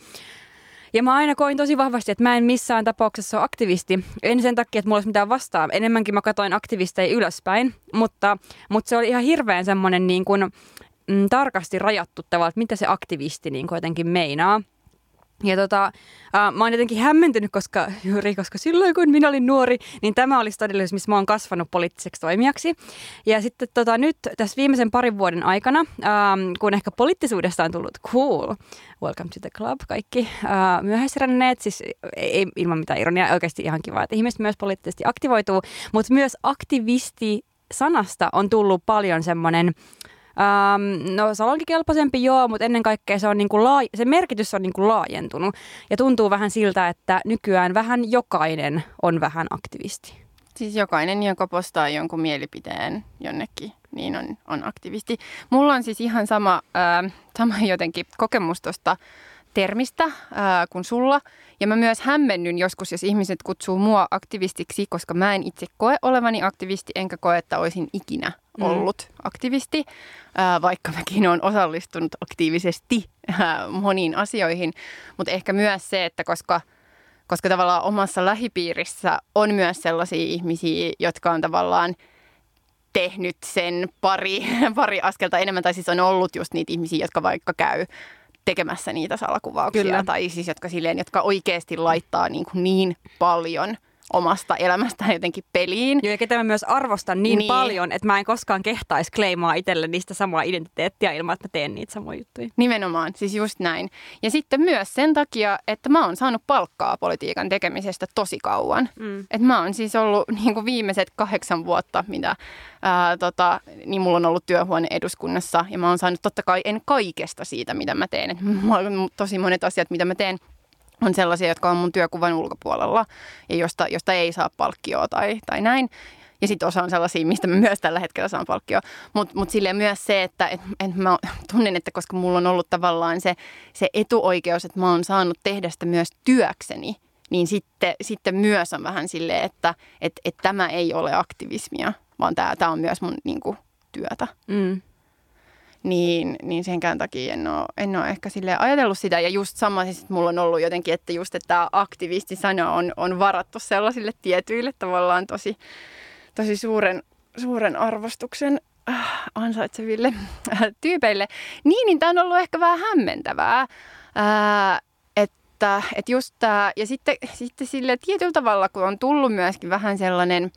Ja mä aina koin tosi vahvasti, että mä en missään tapauksessa ole aktivisti. En sen takia, että mulla olisi mitään vastaa. Enemmänkin mä katoin aktivisteja ylöspäin, mutta, mutta se oli ihan hirveän semmoinen niin kuin, mm, tarkasti rajattu tavalla, että mitä se aktivisti niin jotenkin meinaa. Ja tota, äh, mä oon jotenkin hämmentynyt, koska juuri koska silloin kun minä olin nuori, niin tämä olisi todellisuus, missä mä oon kasvanut poliittiseksi toimijaksi. Ja sitten tota, nyt tässä viimeisen parin vuoden aikana, ähm, kun ehkä poliittisuudesta on tullut cool, welcome to the club kaikki äh, myöhäisränneet, siis ei ilman mitään ironiaa, oikeasti ihan kiva, että ihmiset myös poliittisesti aktivoituu, mutta myös aktivisti sanasta on tullut paljon semmoinen Um, no salonkikelpoisempi joo, mutta ennen kaikkea se, on niinku laa- se merkitys on niinku laajentunut. Ja tuntuu vähän siltä, että nykyään vähän jokainen on vähän aktivisti. Siis jokainen, joka postaa jonkun mielipiteen jonnekin, niin on, on aktivisti. Mulla on siis ihan sama, äh, sama jotenkin kokemus tuosta termistä äh, kuin sulla. Ja mä myös hämmennyn joskus, jos ihmiset kutsuu mua aktivistiksi, koska mä en itse koe olevani aktivisti, enkä koe, että olisin ikinä ollut mm. aktivisti, äh, vaikka mäkin olen osallistunut aktiivisesti äh, moniin asioihin. Mutta ehkä myös se, että koska koska tavallaan omassa lähipiirissä on myös sellaisia ihmisiä, jotka on tavallaan tehnyt sen pari, pari askelta enemmän, tai siis on ollut just niitä ihmisiä, jotka vaikka käy tekemässä niitä salakuvauksia. Kyllä. Tai siis jotka, silleen, jotka oikeasti laittaa niin, kuin niin paljon – omasta elämästään jotenkin peliin. Joo, ja ketä mä myös arvostan niin, niin. paljon, että mä en koskaan kehtaisi kleimaa itselle niistä samaa identiteettiä ilman, että mä teen niitä samoja juttuja. Nimenomaan, siis just näin. Ja sitten myös sen takia, että mä oon saanut palkkaa politiikan tekemisestä tosi kauan. Mm. Että mä oon siis ollut niin kuin viimeiset kahdeksan vuotta, mitä ää, tota, niin mulla on ollut työhuone eduskunnassa. Ja mä oon saanut totta kai en kaikesta siitä, mitä mä teen. Et tosi monet asiat, mitä mä teen, on sellaisia, jotka on mun työkuvan ulkopuolella ja josta, josta ei saa palkkioa tai, tai näin. Ja sitten osa on sellaisia, mistä mä myös tällä hetkellä saan palkkioa. Mutta mut silleen myös se, että et, et mä tunnen, että koska mulla on ollut tavallaan se, se etuoikeus, että mä oon saanut tehdä sitä myös työkseni, niin sitten, sitten myös on vähän silleen, että et, et tämä ei ole aktivismia, vaan tämä on myös mun niinku, työtä. Mm niin, niin senkään takia en ole, en ole ehkä sille ajatellut sitä. Ja just sama siis, mulla on ollut jotenkin, että just että tämä aktivistisana on, on varattu sellaisille tietyille tavallaan tosi, tosi suuren, suuren arvostuksen äh, ansaitseville äh, tyypeille. Niin, niin tämä on ollut ehkä vähän hämmentävää. Äh, että, että just tämä, ja sitten, sitten sille tietyllä tavalla, kun on tullut myöskin vähän sellainen,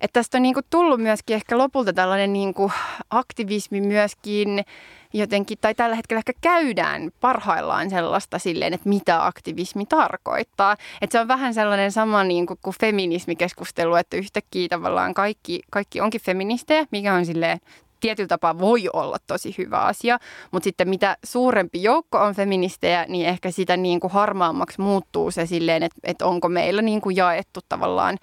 että tästä on niin kuin tullut myöskin ehkä lopulta tällainen niin kuin aktivismi myöskin jotenkin, tai tällä hetkellä ehkä käydään parhaillaan sellaista silleen, että mitä aktivismi tarkoittaa. Että se on vähän sellainen sama niin kuin, kuin feminismikeskustelu, että yhtäkkiä tavallaan kaikki, kaikki onkin feministejä, mikä on silleen tietyllä tapaa voi olla tosi hyvä asia, mutta sitten mitä suurempi joukko on feministejä, niin ehkä sitä niin kuin harmaammaksi muuttuu se silleen, että, että onko meillä niin kuin jaettu tavallaan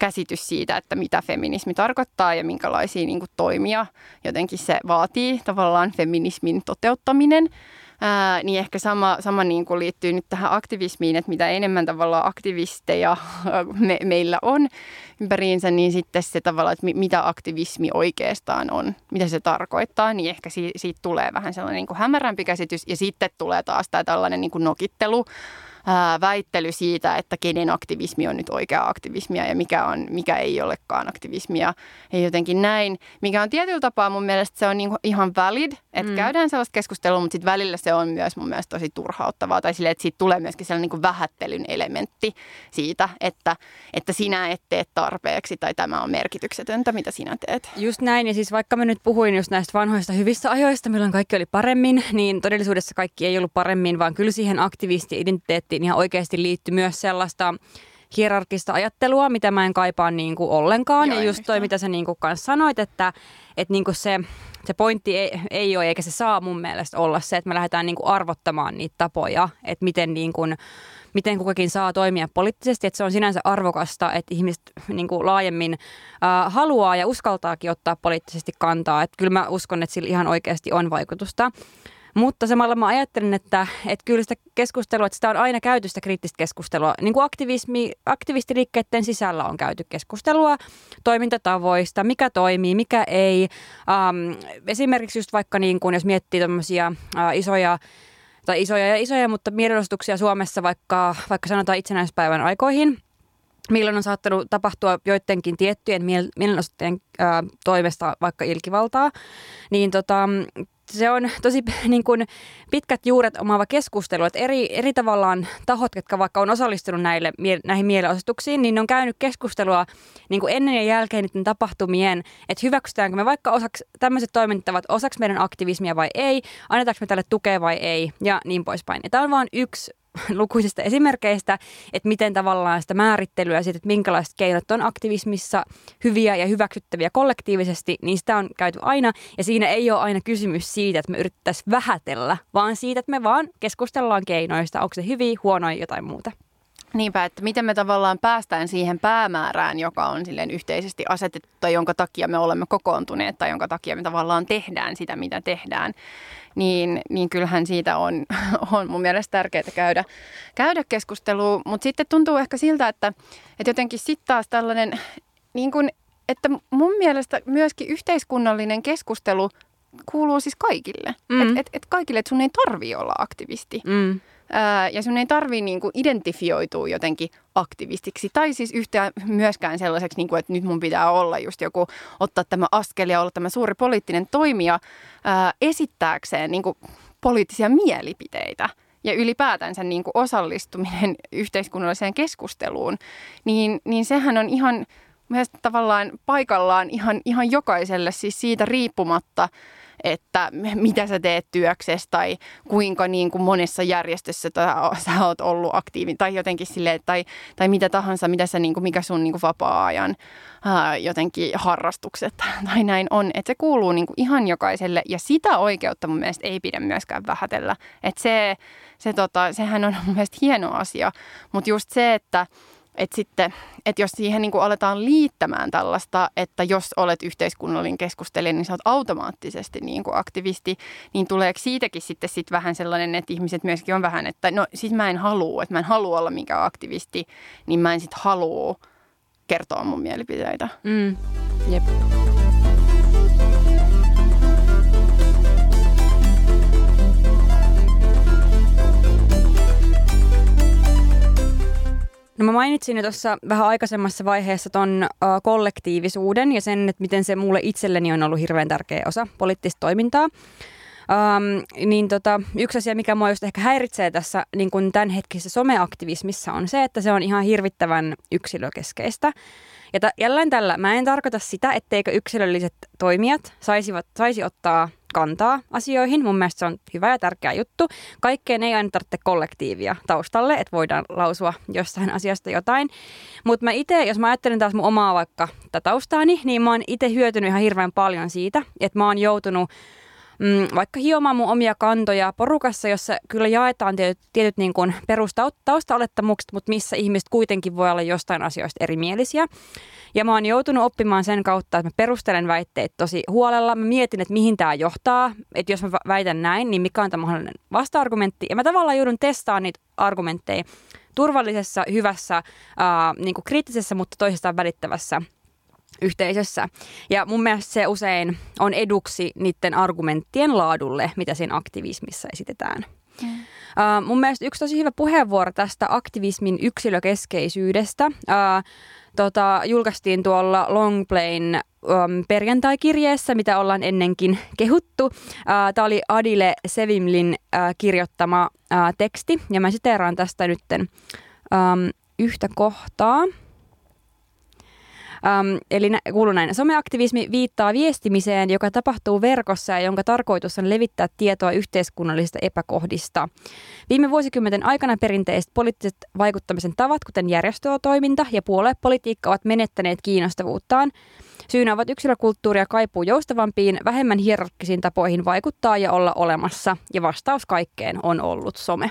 käsitys siitä, että mitä feminismi tarkoittaa ja minkälaisia niin kuin toimia jotenkin se vaatii tavallaan feminismin toteuttaminen. Ää, niin ehkä sama, sama niin kuin liittyy nyt tähän aktivismiin, että mitä enemmän tavallaan aktivisteja me, meillä on ympäriinsä, niin sitten se tavallaan, että mitä aktivismi oikeastaan on, mitä se tarkoittaa, niin ehkä siitä, siitä tulee vähän sellainen niin kuin hämärämpi käsitys ja sitten tulee taas tämä tällainen niin kuin nokittelu ää, väittely siitä, että kenen aktivismi on nyt oikea aktivismia ja mikä, on, mikä ei olekaan aktivismia. Ja jotenkin näin, mikä on tietyllä tapaa mun mielestä se on niinku ihan valid, että mm. käydään sellaista keskustelua, mutta sitten välillä se on myös mun mielestä tosi turhauttavaa. Tai silleen, että siitä tulee myöskin sellainen niinku vähättelyn elementti siitä, että, että sinä et tee tarpeeksi tai tämä on merkityksetöntä, mitä sinä teet. Just näin, ja siis vaikka mä nyt puhuin just näistä vanhoista hyvistä ajoista, milloin kaikki oli paremmin, niin todellisuudessa kaikki ei ollut paremmin, vaan kyllä siihen aktivisti-identiteettiin ihan oikeasti liittyy myös sellaista hierarkista ajattelua, mitä mä en kaipaa niin kuin ollenkaan. Joo, ja just toi, mitä sä niin kuin kanssa sanoit, että, että niin kuin se, se pointti ei, ei ole eikä se saa mun mielestä olla se, että me lähdetään niin kuin arvottamaan niitä tapoja, että miten, niin kuin, miten kukakin saa toimia poliittisesti. Että se on sinänsä arvokasta, että ihmiset niin kuin laajemmin äh, haluaa ja uskaltaakin ottaa poliittisesti kantaa. Että kyllä mä uskon, että sillä ihan oikeasti on vaikutusta. Mutta samalla mä ajattelen, että, että kyllä sitä keskustelua, että sitä on aina käyty sitä kriittistä keskustelua. Niin kuin aktivismi, aktivistiliikkeiden sisällä on käyty keskustelua toimintatavoista, mikä toimii, mikä ei. Um, esimerkiksi just vaikka niin kuin, jos miettii tämmöisiä uh, isoja tai isoja ja isoja, mutta mielenosoituksia Suomessa vaikka, vaikka sanotaan itsenäispäivän aikoihin, milloin on saattanut tapahtua joidenkin tiettyjen mielenosoittajien toimesta vaikka ilkivaltaa, niin tota, se on tosi niin kuin, pitkät juuret omaava keskustelu, että eri, eri tavallaan tahot, jotka vaikka on osallistunut näille, näihin mielenosoituksiin, niin ne on käynyt keskustelua niin kuin ennen ja jälkeen niiden tapahtumien, että hyväksytäänkö me vaikka osaksi, tämmöiset toimintavat osaksi meidän aktivismia vai ei, annetaanko me tälle tukea vai ei ja niin poispäin. Ja tämä on vain yksi lukuisista esimerkkeistä, että miten tavallaan sitä määrittelyä siitä, että minkälaiset keinot on aktivismissa hyviä ja hyväksyttäviä kollektiivisesti, niin sitä on käyty aina. Ja siinä ei ole aina kysymys siitä, että me yrittäisiin vähätellä, vaan siitä, että me vaan keskustellaan keinoista, onko se hyviä, huonoja, jotain muuta. Niinpä, että miten me tavallaan päästään siihen päämäärään, joka on silleen yhteisesti asetettu tai jonka takia me olemme kokoontuneet tai jonka takia me tavallaan tehdään sitä, mitä tehdään niin, niin kyllähän siitä on, on mun mielestä tärkeää käydä, käydä keskustelua. Mutta sitten tuntuu ehkä siltä, että, että jotenkin sitten taas tällainen, niin kun, että mun mielestä myöskin yhteiskunnallinen keskustelu kuuluu siis kaikille. Mm. Että et, et kaikille, että sun ei tarvi olla aktivisti. Mm. Ja sun ei tarvitse niinku identifioitua jotenkin aktivistiksi. Tai siis yhtään myöskään sellaiseksi, niinku, että nyt mun pitää olla just joku, ottaa tämä askel ja olla tämä suuri poliittinen toimija ää, esittääkseen niinku poliittisia mielipiteitä ja ylipäätänsä niin kuin osallistuminen yhteiskunnalliseen keskusteluun, niin, niin sehän on ihan mielestäni tavallaan paikallaan ihan, ihan jokaiselle siis siitä riippumatta, että mitä sä teet työksessä tai kuinka niin kuin monessa järjestössä sä oot ollut aktiivinen tai jotenkin silleen, tai, tai mitä tahansa, mitä sä, niin kuin, mikä sun niin kuin vapaa-ajan ää, jotenkin harrastukset tai näin on. Että se kuuluu niin kuin ihan jokaiselle ja sitä oikeutta mun mielestä ei pidä myöskään vähätellä. Että se, se tota, sehän on mun mielestä hieno asia, mutta just se, että että sitten, että jos siihen niin kuin aletaan liittämään tällaista, että jos olet yhteiskunnallinen keskustelija, niin sä oot automaattisesti niin kuin aktivisti, niin tuleeko siitäkin sitten sit vähän sellainen, että ihmiset myöskin on vähän, että no siis mä en halua, että mä en halua olla mikään aktivisti, niin mä en sitten halua kertoa mun mielipiteitä. Mm. Jep. No mä mainitsin jo tuossa vähän aikaisemmassa vaiheessa ton uh, kollektiivisuuden ja sen, että miten se mulle itselleni on ollut hirveän tärkeä osa poliittista toimintaa. Um, niin tota, yksi asia, mikä mua just ehkä häiritsee tässä niin kun tämänhetkisessä someaktivismissa on se, että se on ihan hirvittävän yksilökeskeistä. Ja t- jälleen tällä mä en tarkoita sitä, etteikö yksilölliset toimijat saisivat, saisi ottaa kantaa asioihin. Mun mielestä se on hyvä ja tärkeä juttu. Kaikkeen ei aina tarvitse kollektiivia taustalle, että voidaan lausua jossain asiasta jotain. Mutta mä itse, jos mä ajattelen taas mun omaa vaikka taustaani, niin mä oon itse hyötynyt ihan hirveän paljon siitä, että mä oon joutunut mm, vaikka hiomaan mun omia kantoja porukassa, jossa kyllä jaetaan tietyt, tietyt niin kuin perustaustaolettamukset, mutta missä ihmiset kuitenkin voi olla jostain asioista erimielisiä. Ja mä oon joutunut oppimaan sen kautta, että mä perustelen väitteet tosi huolella. Mä mietin, että mihin tämä johtaa. Että jos mä väitän näin, niin mikä on tämä mahdollinen vasta-argumentti. Ja mä tavallaan joudun testaamaan niitä argumentteja turvallisessa, hyvässä, äh, niin kuin kriittisessä, mutta toisestaan välittävässä yhteisössä. Ja mun mielestä se usein on eduksi niiden argumenttien laadulle, mitä siinä aktivismissa esitetään. Mm. Uh, mun mielestä yksi tosi hyvä puheenvuoro tästä aktivismin yksilökeskeisyydestä uh, tota, julkaistiin tuolla Longplain um, perjantai-kirjeessä, mitä ollaan ennenkin kehuttu. Uh, Tämä oli Adile Sevimlin uh, kirjoittama uh, teksti, ja mä siteeraan tästä nytten um, yhtä kohtaa. Um, eli nä- kuuluu näin. Someaktivismi viittaa viestimiseen, joka tapahtuu verkossa ja jonka tarkoitus on levittää tietoa yhteiskunnallisista epäkohdista. Viime vuosikymmenten aikana perinteiset poliittiset vaikuttamisen tavat, kuten järjestötoiminta ja puoluepolitiikka, ovat menettäneet kiinnostavuuttaan. Syynä ovat yksilökulttuuri ja kaipuu joustavampiin, vähemmän hierarkkisiin tapoihin vaikuttaa ja olla olemassa. Ja vastaus kaikkeen on ollut some.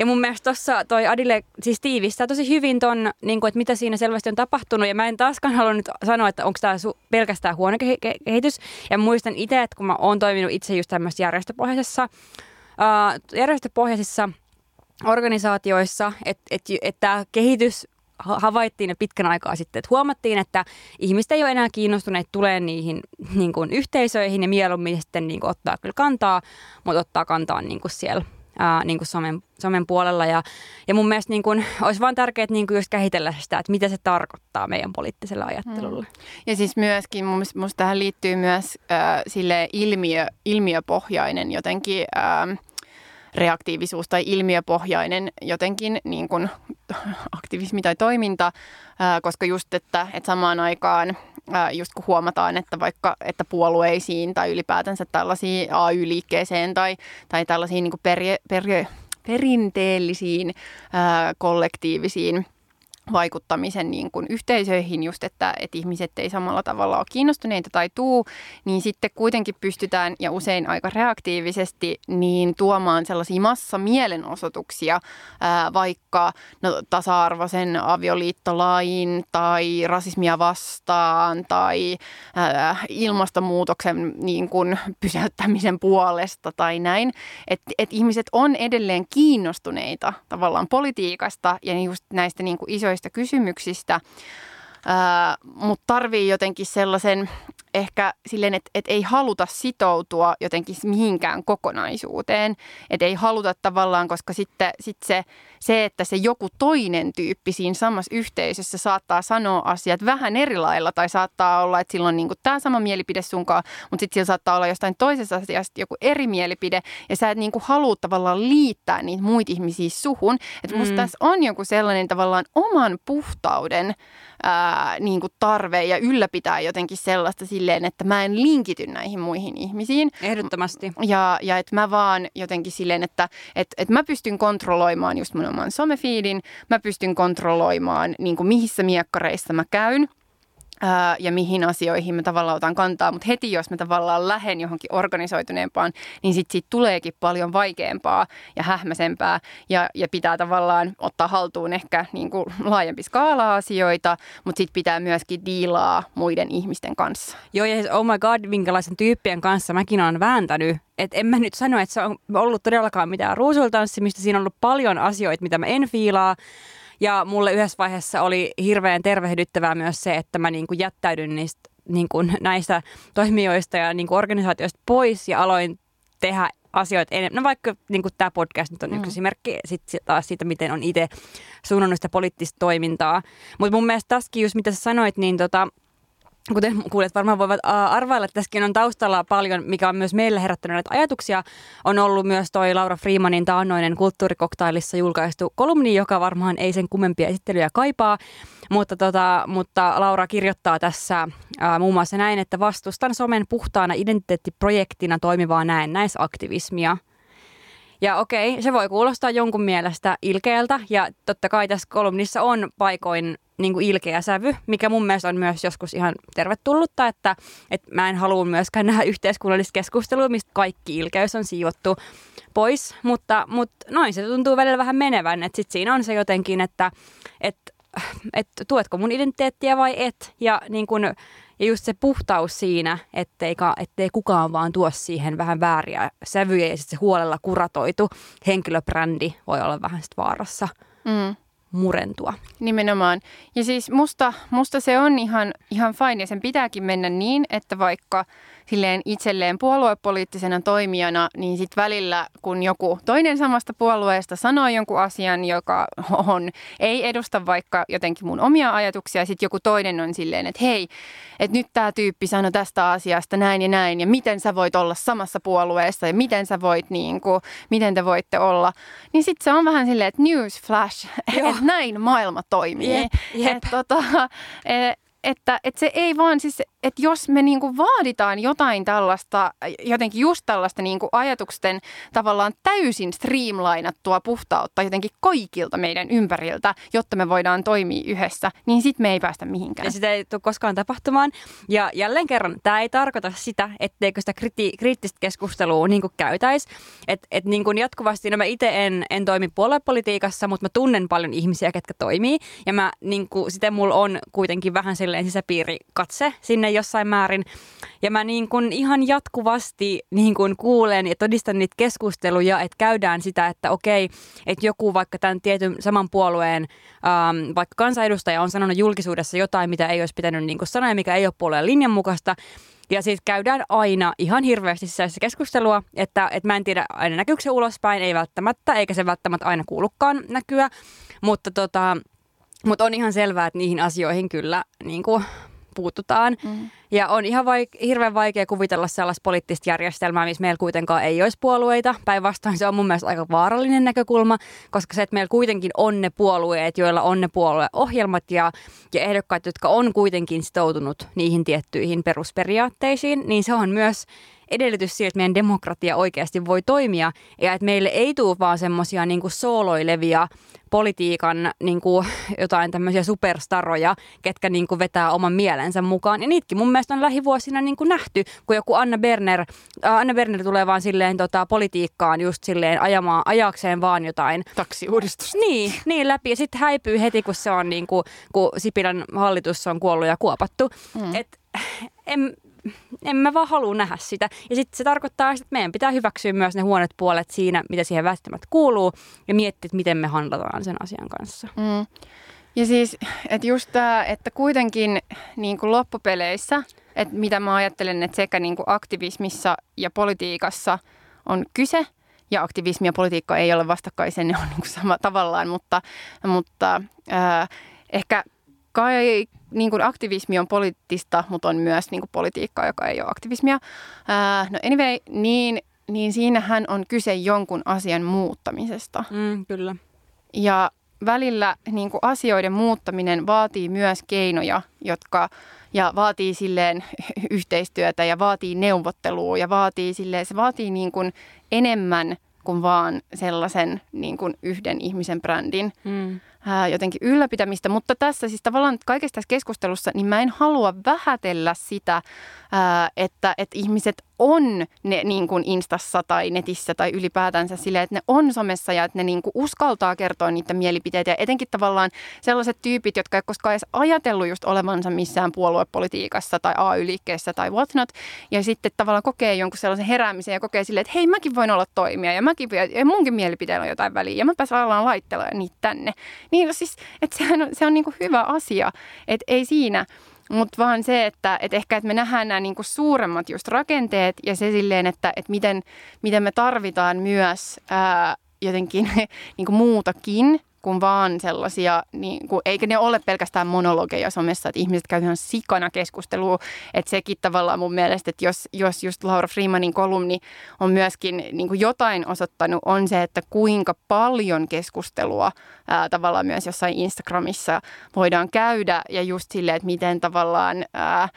Ja mun mielestä tuossa toi Adile siis tiivistää tosi hyvin ton, niin kuin, että mitä siinä selvästi on tapahtunut. Ja mä en taaskaan halua nyt sanoa, että onko tämä su- pelkästään huono kehitys. Ja muistan itse, että kun mä oon toiminut itse just tämmöisessä järjestöpohjaisessa, uh, järjestöpohjaisissa organisaatioissa, että et, et tämä kehitys havaittiin jo pitkän aikaa sitten, että huomattiin, että ihmiset ei ole enää kiinnostuneet tulee niihin niin kuin yhteisöihin ja mieluummin sitten niin kuin ottaa kyllä kantaa, mutta ottaa kantaa niin kuin siellä ää, niin kuin somen, somen puolella. Ja, ja mun mielestä niin kuin, olisi vaan tärkeää niin kuin just käsitellä sitä, että mitä se tarkoittaa meidän poliittiselle ajattelulle. Hmm. Ja siis myöskin, mun tähän liittyy myös äh, sille ilmiö, ilmiöpohjainen jotenkin... Äh, reaktiivisuus tai ilmiöpohjainen jotenkin niin kuin aktivismi tai toiminta, koska just, että, että samaan aikaan just kun huomataan, että vaikka että puolueisiin tai ylipäätänsä tällaisiin AY-liikkeeseen tai, tai tällaisiin niin perje, perje, perinteellisiin ää, kollektiivisiin vaikuttamisen niin kuin yhteisöihin just, että, että ihmiset ei samalla tavalla ole kiinnostuneita tai tuu, niin sitten kuitenkin pystytään ja usein aika reaktiivisesti niin tuomaan sellaisia massamielenosoituksia ää, vaikka no, tasa-arvoisen avioliittolain tai rasismia vastaan tai ää, ilmastonmuutoksen niin kuin pysäyttämisen puolesta tai näin, että et ihmiset on edelleen kiinnostuneita tavallaan politiikasta ja just näistä niin kuin isoista isoista kysymyksistä, mutta tarvii jotenkin sellaisen ehkä silleen, että, että ei haluta sitoutua jotenkin mihinkään kokonaisuuteen. Että ei haluta tavallaan, koska sitten sit se, se, että se joku toinen tyyppi siinä samassa yhteisössä saattaa sanoa asiat vähän eri lailla tai saattaa olla, että sillä on niin tämä sama mielipide sunkaan, mutta sitten sillä saattaa olla jostain toisessa asiasta joku eri mielipide ja sä et niin kuin halua tavallaan liittää niitä muita ihmisiä suhun. Että musta mm. tässä on joku sellainen tavallaan oman puhtauden ää, niin kuin tarve ja ylläpitää jotenkin sellaista silleen, että mä en linkity näihin muihin ihmisiin. Ehdottomasti. Ja, ja että mä vaan jotenkin silleen, että et, et mä pystyn kontrolloimaan just mun oman somefiidin, mä pystyn kontrolloimaan niin kuin mihissä miekkareissa mä käyn – ja mihin asioihin mä tavallaan otan kantaa. Mutta heti jos mä tavallaan lähden johonkin organisoituneempaan, niin sitten siitä tuleekin paljon vaikeampaa ja hähmäsempää ja, ja pitää tavallaan ottaa haltuun ehkä niin kuin laajempi skaala asioita, mutta sitten pitää myöskin diilaa muiden ihmisten kanssa. Joo ja siis, oh my god, minkälaisen tyyppien kanssa mäkin olen vääntänyt et en mä nyt sano, että se on ollut todellakaan mitään ruusultanssimista. Siinä on ollut paljon asioita, mitä mä en fiilaa. Ja mulle yhdessä vaiheessa oli hirveän tervehdyttävää myös se, että mä niin kuin jättäydyn niistä niin kuin näistä toimijoista ja niin kuin organisaatioista pois ja aloin tehdä asioita enemmän. No vaikka niin kuin tämä podcast nyt on mm. yksi esimerkki sit taas siitä, miten on itse suunnannut sitä poliittista toimintaa. Mutta mun mielestä tässäkin just mitä sä sanoit, niin tota, kuten kuulijat varmaan voivat arvailla, että tässäkin on taustalla paljon, mikä on myös meille herättänyt näitä ajatuksia, on ollut myös toi Laura Freemanin taannoinen kulttuurikoktailissa julkaistu kolumni, joka varmaan ei sen kummempia esittelyjä kaipaa, mutta, tota, mutta Laura kirjoittaa tässä ää, muun muassa näin, että vastustan somen puhtaana identiteettiprojektina toimivaa näennäisaktivismia. Ja okei, se voi kuulostaa jonkun mielestä ilkeältä ja totta kai tässä kolumnissa on paikoin niin kuin ilkeä sävy, mikä mun mielestä on myös joskus ihan tervetullutta, että, että mä en halua myöskään nähdä yhteiskunnallista keskustelua, mistä kaikki ilkeys on siivottu pois, mutta, mutta noin se tuntuu välillä vähän menevän, että sitten siinä on se jotenkin, että, että, että tuetko mun identiteettiä vai et, ja niin kuin, ja just se puhtaus siinä, ettei, ettei kukaan vaan tuo siihen vähän vääriä sävyjä ja sitten se huolella kuratoitu henkilöbrändi voi olla vähän sit vaarassa. Mm murentua. Nimenomaan. Ja siis musta, musta se on ihan, ihan fine ja sen pitääkin mennä niin, että vaikka silleen itselleen puoluepoliittisena toimijana, niin sitten välillä, kun joku toinen samasta puolueesta sanoo jonkun asian, joka on, ei edusta vaikka jotenkin mun omia ajatuksia, sitten joku toinen on silleen, että hei, että nyt tämä tyyppi sanoi tästä asiasta näin ja näin, ja miten sä voit olla samassa puolueessa, ja miten sä voit, niin kuin, miten te voitte olla, niin sitten se on vähän silleen, että news flash, että näin maailma toimii. Jep, jep. Et, tota, et, että, että se ei vaan siis, että jos me niinku vaaditaan jotain tällaista, jotenkin just tällaista niinku ajatusten tavallaan täysin streamlainattua puhtautta jotenkin kaikilta meidän ympäriltä, jotta me voidaan toimia yhdessä, niin sitten me ei päästä mihinkään. Ja sitä ei tule koskaan tapahtumaan. Ja jälleen kerran, tämä ei tarkoita sitä, etteikö sitä kriti- kriittistä keskustelua niin käytäisi. Että et niin jatkuvasti, no mä itse en, en toimi puoluepolitiikassa, mutta mä tunnen paljon ihmisiä, ketkä toimii. Ja mä niin kuin, sitten mulla on kuitenkin vähän silleen sisäpiirikatse sinne jossain määrin. Ja mä niin kuin ihan jatkuvasti niin kuin kuulen ja todistan niitä keskusteluja, että käydään sitä, että okei, että joku vaikka tämän tietyn saman puolueen ähm, vaikka kansanedustaja on sanonut julkisuudessa jotain, mitä ei olisi pitänyt niin kuin sanoa ja mikä ei ole puolueen linjan mukaista, ja siis käydään aina ihan hirveästi sisäisessä keskustelua, että, että mä en tiedä aina näkyykö se ulospäin, ei välttämättä, eikä se välttämättä aina kuulukaan näkyä, mutta tota, mutta on ihan selvää, että niihin asioihin kyllä niin kuin puututaan. Mm. Ja on ihan vaik- hirveän vaikea kuvitella sellaista poliittista järjestelmää, missä meillä kuitenkaan ei olisi puolueita. Päinvastoin se on mun mielestä aika vaarallinen näkökulma, koska se, että meillä kuitenkin on ne puolueet, joilla on ne puolueohjelmat ja, ja ehdokkaat, jotka on kuitenkin sitoutunut niihin tiettyihin perusperiaatteisiin, niin se on myös edellytys sille, että meidän demokratia oikeasti voi toimia ja että meille ei tule vaan semmoisia niin sooloilevia politiikan niin kuin, jotain tämmöisiä superstaroja, ketkä niin kuin, vetää oman mielensä mukaan. Ja niitäkin mun mielestä on lähivuosina niin kuin, nähty, kun joku Anna Berner, äh, Anna Berner tulee vaan silleen tota, politiikkaan just silleen ajamaan, ajakseen vaan jotain. Taksiuudistus. Niin, niin läpi. Ja sitten häipyy heti, kun se on niin kuin, kun Sipilän hallitus on kuollut ja kuopattu. Mm. Et, en, en mä vaan halua nähdä sitä. Ja sitten se tarkoittaa, että meidän pitää hyväksyä myös ne huonot puolet siinä, mitä siihen välttämättä kuuluu, ja miettiä, että miten me handlataan sen asian kanssa. Mm. Ja siis, että just tämä, että kuitenkin niin kuin loppupeleissä, että mitä mä ajattelen, että sekä niin kuin aktivismissa ja politiikassa on kyse, ja aktivismi ja politiikka ei ole vastakkaisen, ne on niin kuin sama tavallaan, mutta, mutta äh, ehkä kai niin kuin aktivismi on poliittista, mutta on myös niin kuin politiikkaa, joka ei ole aktivismia. Äh, no anyway, niin, niin siinähän on kyse jonkun asian muuttamisesta. Mm, kyllä. Ja välillä niin kuin asioiden muuttaminen vaatii myös keinoja, jotka ja vaatii silleen yhteistyötä ja vaatii neuvottelua ja vaatii silleen, se vaatii niin kuin enemmän kuin vaan sellaisen niin kuin yhden ihmisen brändin. Mm ää, jotenkin ylläpitämistä. Mutta tässä siis tavallaan kaikessa tässä keskustelussa, niin mä en halua vähätellä sitä, ää, että, että ihmiset on ne niin kuin Instassa tai netissä tai ylipäätänsä silleen, että ne on somessa ja että ne niin kuin uskaltaa kertoa niitä mielipiteitä. Ja etenkin tavallaan sellaiset tyypit, jotka ei koskaan edes ajatellut just olevansa missään puoluepolitiikassa tai AY-liikkeessä tai whatnot. Ja sitten tavallaan kokee jonkun sellaisen heräämisen ja kokee silleen, että hei mäkin voin olla toimija ja, mäkin, ja munkin mielipiteellä on jotain väliä ja mäpä saadaan laitella niitä tänne. Niin no siis, että sehän on, se on niin kuin hyvä asia, että ei siinä. Mutta vaan se, että, että ehkä että me nähdään nämä niin kuin suuremmat just rakenteet ja se silleen, että, että miten, miten me tarvitaan myös ää, jotenkin niin kuin muutakin kuin vaan sellaisia, niin kuin, eikä ne ole pelkästään monologeja somessa, että ihmiset käyvät ihan sikana keskustelua, että sekin tavallaan mun mielestä, että jos, jos just Laura Freemanin kolumni on myöskin niin kuin jotain osoittanut, on se, että kuinka paljon keskustelua ää, tavallaan myös jossain Instagramissa voidaan käydä. Ja just silleen, että miten tavallaan ää,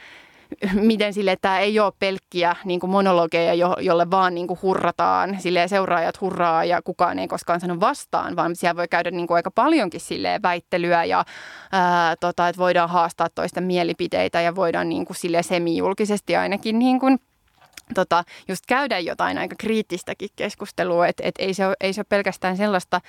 miten sille, tämä ei ole pelkkiä niin kuin monologeja, jo, jolle vaan niin kuin hurrataan, sille seuraajat hurraa ja kukaan ei koskaan sano vastaan, vaan siellä voi käydä niin kuin aika paljonkin sille väittelyä ja ää, tota, että voidaan haastaa toisten mielipiteitä ja voidaan niin kuin sille semi-julkisesti ainakin niin kuin tota, just käydä jotain aika kriittistäkin keskustelua, että et ei, se ole, ei se ole pelkästään sellaista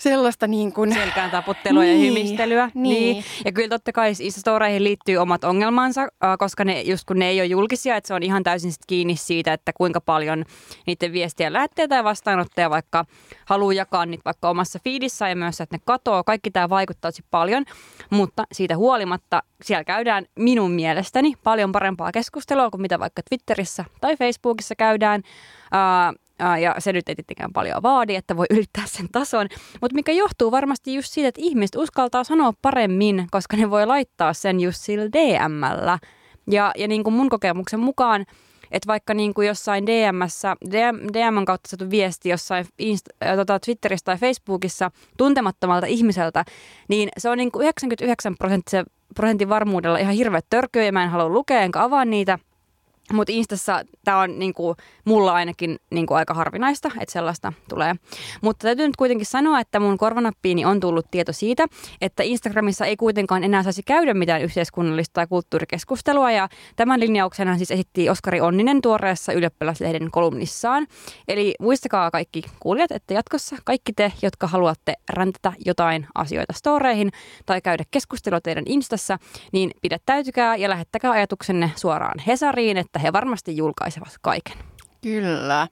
sellaista niin kuin... Selkään taputtelua niin, ja hymistelyä. Niin. niin. Ja kyllä totta kai Instastoreihin liittyy omat ongelmansa, koska ne, just kun ne ei ole julkisia, että se on ihan täysin sit kiinni siitä, että kuinka paljon niiden viestiä lähtee tai vastaanottaja vaikka haluaa jakaa niitä vaikka omassa feedissä ja myös, että ne katoo. Kaikki tämä vaikuttaa tosi paljon, mutta siitä huolimatta siellä käydään minun mielestäni paljon parempaa keskustelua kuin mitä vaikka Twitterissä tai Facebookissa käydään. Uh, ja se nyt ei tietenkään paljon vaadi, että voi ylittää sen tason, mutta mikä johtuu varmasti just siitä, että ihmiset uskaltaa sanoa paremmin, koska ne voi laittaa sen just sillä DMllä. Ja, ja niin kuin mun kokemuksen mukaan, että vaikka niin kuin jossain DMssä, DM, kautta saatu viesti jossain Insta, tota, Twitterissä tai Facebookissa tuntemattomalta ihmiseltä, niin se on niin kuin 99 prosentin varmuudella ihan hirveä törkyä ja mä en halua lukea enkä avaa niitä – mutta Instassa tämä on niinku, mulla ainakin niinku aika harvinaista, että sellaista tulee. Mutta täytyy nyt kuitenkin sanoa, että mun korvanappiini on tullut tieto siitä, että Instagramissa ei kuitenkaan enää saisi käydä mitään yhteiskunnallista tai kulttuurikeskustelua. Ja tämän linjauksena siis esitti Oskari Onninen tuoreessa ylioppilaslehden kolumnissaan. Eli muistakaa kaikki kuulijat, että jatkossa kaikki te, jotka haluatte räntätä jotain asioita storeihin tai käydä keskustelua teidän Instassa, niin pidättäytykää ja lähettäkää ajatuksenne suoraan Hesariin, että että he varmasti julkaisevat kaiken. Kyllä, äh,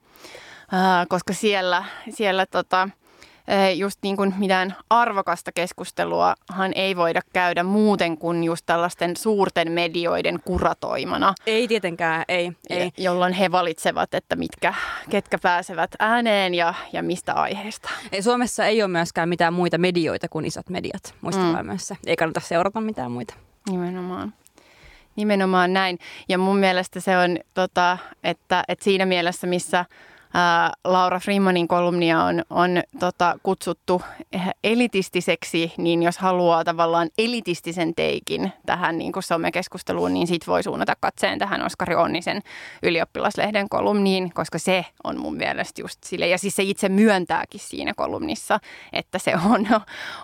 koska siellä, siellä tota, just niin kuin mitään arvokasta keskusteluahan ei voida käydä muuten kuin just tällaisten suurten medioiden kuratoimana. Ei tietenkään, ei. ei. Jolloin he valitsevat, että mitkä, ketkä pääsevät ääneen ja, ja mistä aiheesta. Ei, Suomessa ei ole myöskään mitään muita medioita kuin isot mediat, muistakaa mm. myös se. Ei kannata seurata mitään muita. Nimenomaan. Nimenomaan näin. Ja mun mielestä se on, tota, että, että siinä mielessä, missä ää, Laura Freemanin kolumnia on, on tota, kutsuttu elitistiseksi, niin jos haluaa tavallaan elitistisen teikin tähän niin kuin somekeskusteluun, niin sit voi suunnata katseen tähän Oskari Onnisen ylioppilaslehden kolumniin, koska se on mun mielestä just sille, ja siis se itse myöntääkin siinä kolumnissa, että se on,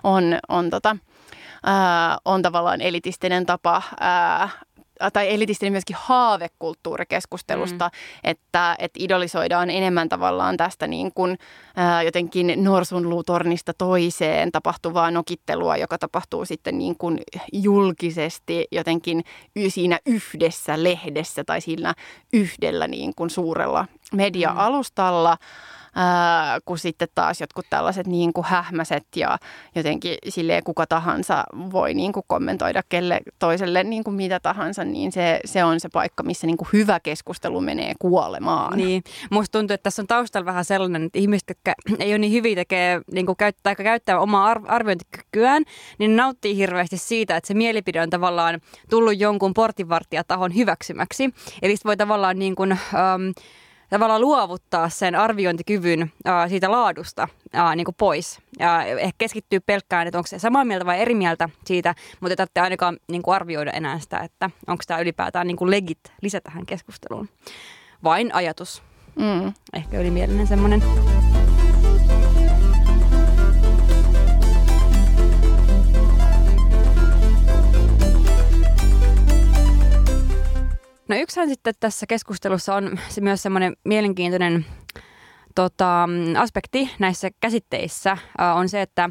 on, on tota, Ää, on tavallaan elitistinen tapa ää, tai elitistinen myöskin haavekulttuurikeskustelusta, mm. että, että idolisoidaan enemmän tavallaan tästä niin kuin, ää, jotenkin norsunluutornista toiseen tapahtuvaa nokittelua, joka tapahtuu sitten niin kuin julkisesti jotenkin siinä yhdessä lehdessä tai sillä yhdellä niin kuin suurella media-alustalla. Kun sitten taas jotkut tällaiset niin kuin hähmäset ja jotenkin silleen kuka tahansa voi niin kuin kommentoida kelle toiselle niin kuin mitä tahansa, niin se, se on se paikka, missä niin kuin hyvä keskustelu menee kuolemaan. Niin, musta tuntuu, että tässä on taustalla vähän sellainen, että ihmiset, jotka ei ole niin hyviä tekee, niin kuin käyttää, käyttää omaa arviointikykyään, niin nauttii hirveästi siitä, että se mielipide on tavallaan tullut jonkun portinvartijatahon hyväksymäksi. Eli voi tavallaan niin kuin, um, tavallaan luovuttaa sen arviointikyvyn uh, siitä laadusta uh, niin kuin pois. Ja ehkä keskittyy pelkkään, että onko se samaa mieltä vai eri mieltä siitä, mutta ei tarvitse ainakaan niin kuin arvioida enää sitä, että onko tämä ylipäätään niin kuin legit lisätä tähän keskusteluun. Vain ajatus. Mm. Ehkä ylimielinen semmoinen. No yksihän sitten tässä keskustelussa on se myös semmoinen mielenkiintoinen tota, aspekti näissä käsitteissä uh, on se, että,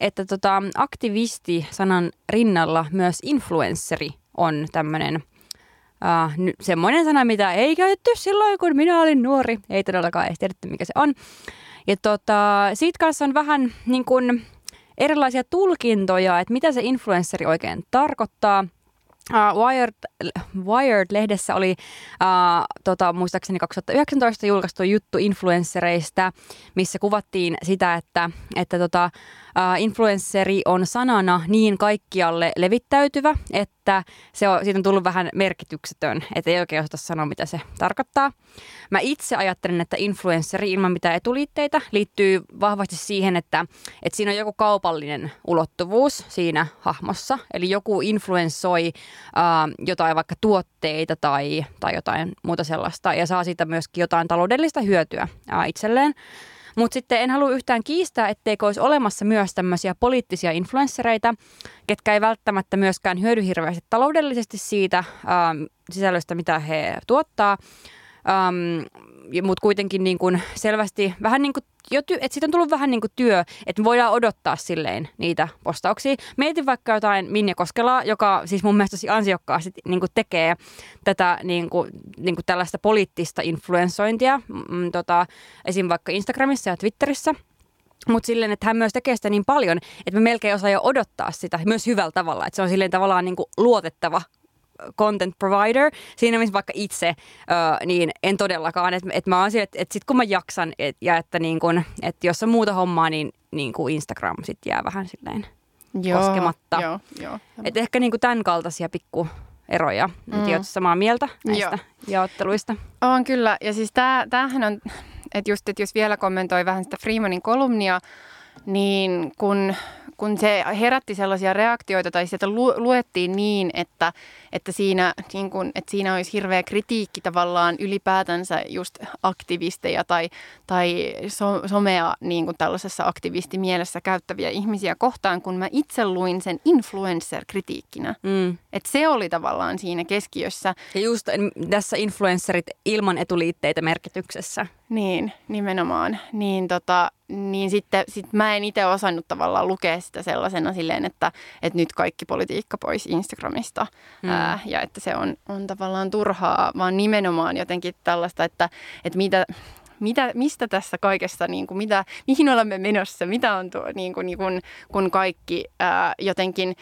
että tota, aktivisti-sanan rinnalla myös influensseri on tämmöinen uh, semmoinen sana, mitä ei käytetty silloin, kun minä olin nuori. Ei todellakaan edes tiedetty, mikä se on. Ja tota, siitä kanssa on vähän niin kuin erilaisia tulkintoja, että mitä se influensseri oikein tarkoittaa – Uh, Wired, Wired-lehdessä oli uh, tota, muistaakseni 2019 julkaistu juttu influenssereista, missä kuvattiin sitä, että, että tota, uh, influensseri on sanana niin kaikkialle levittäytyvä, että se on, siitä on tullut vähän merkityksetön, että ei oikein osata sanoa, mitä se tarkoittaa. Mä itse ajattelen, että influensseri ilman mitään etuliitteitä liittyy vahvasti siihen, että, että siinä on joku kaupallinen ulottuvuus siinä hahmossa. Eli joku influenssoi uh, jotain vaikka tuotteita tai, tai jotain muuta sellaista ja saa siitä myöskin jotain taloudellista hyötyä uh, itselleen. Mutta sitten en halua yhtään kiistää, etteikö olisi olemassa myös tämmöisiä poliittisia influenssereita, ketkä ei välttämättä myöskään hyödy hirveästi taloudellisesti siitä ähm, sisällöstä, mitä he tuottaa. Ähm, mutta kuitenkin niin kuin selvästi vähän niin kuin jo ty- että siitä on tullut vähän niin kuin työ, että me voidaan odottaa silleen niitä postauksia. Mietin vaikka jotain Minja Koskelaa, joka siis mun mielestä tosi ansiokkaasti niin kuin tekee tätä niin kuin, niin kuin tällaista poliittista influensointia, mm, tota, esim. vaikka Instagramissa ja Twitterissä. Mutta silleen, että hän myös tekee sitä niin paljon, että me melkein osaa jo odottaa sitä myös hyvällä tavalla. Että se on silleen tavallaan niin kuin luotettava content provider. Siinä missä vaikka itse, ö, niin en todellakaan. Että et mä oon sille, että et sit kun mä jaksan et, ja että niin kun, et jos on muuta hommaa, niin, niin kuin Instagram sitten jää vähän silleen joo, koskematta. Joo, joo. Et ehkä niin kuin tämän kaltaisia pikku eroja. Mm. Oletko samaa mieltä näistä Joo. jaotteluista? On kyllä. Ja siis tää, tämähän on, että just, että jos vielä kommentoi vähän sitä Freemanin kolumnia, niin kun kun se herätti sellaisia reaktioita tai sieltä lu- luettiin niin, että, että, siinä, niin kun, että siinä olisi hirveä kritiikki tavallaan ylipäätänsä just aktivisteja tai, tai so- somea niin kuin tällaisessa aktivistimielessä käyttäviä ihmisiä kohtaan, kun mä itse luin sen influencer-kritiikkinä. Mm. Että se oli tavallaan siinä keskiössä. Ja just tässä influencerit ilman etuliitteitä merkityksessä. Niin, nimenomaan. Niin, tota, niin sitten sit mä en itse osannut tavallaan lukea sitä sellaisena silleen, että, että nyt kaikki politiikka pois Instagramista mm. ää, ja että se on, on tavallaan turhaa, vaan nimenomaan jotenkin tällaista, että, että mitä, mitä, mistä tässä kaikessa, niin kuin, mitä, mihin olemme menossa, mitä on tuo, niin kuin, niin kuin, kun kaikki ää, jotenkin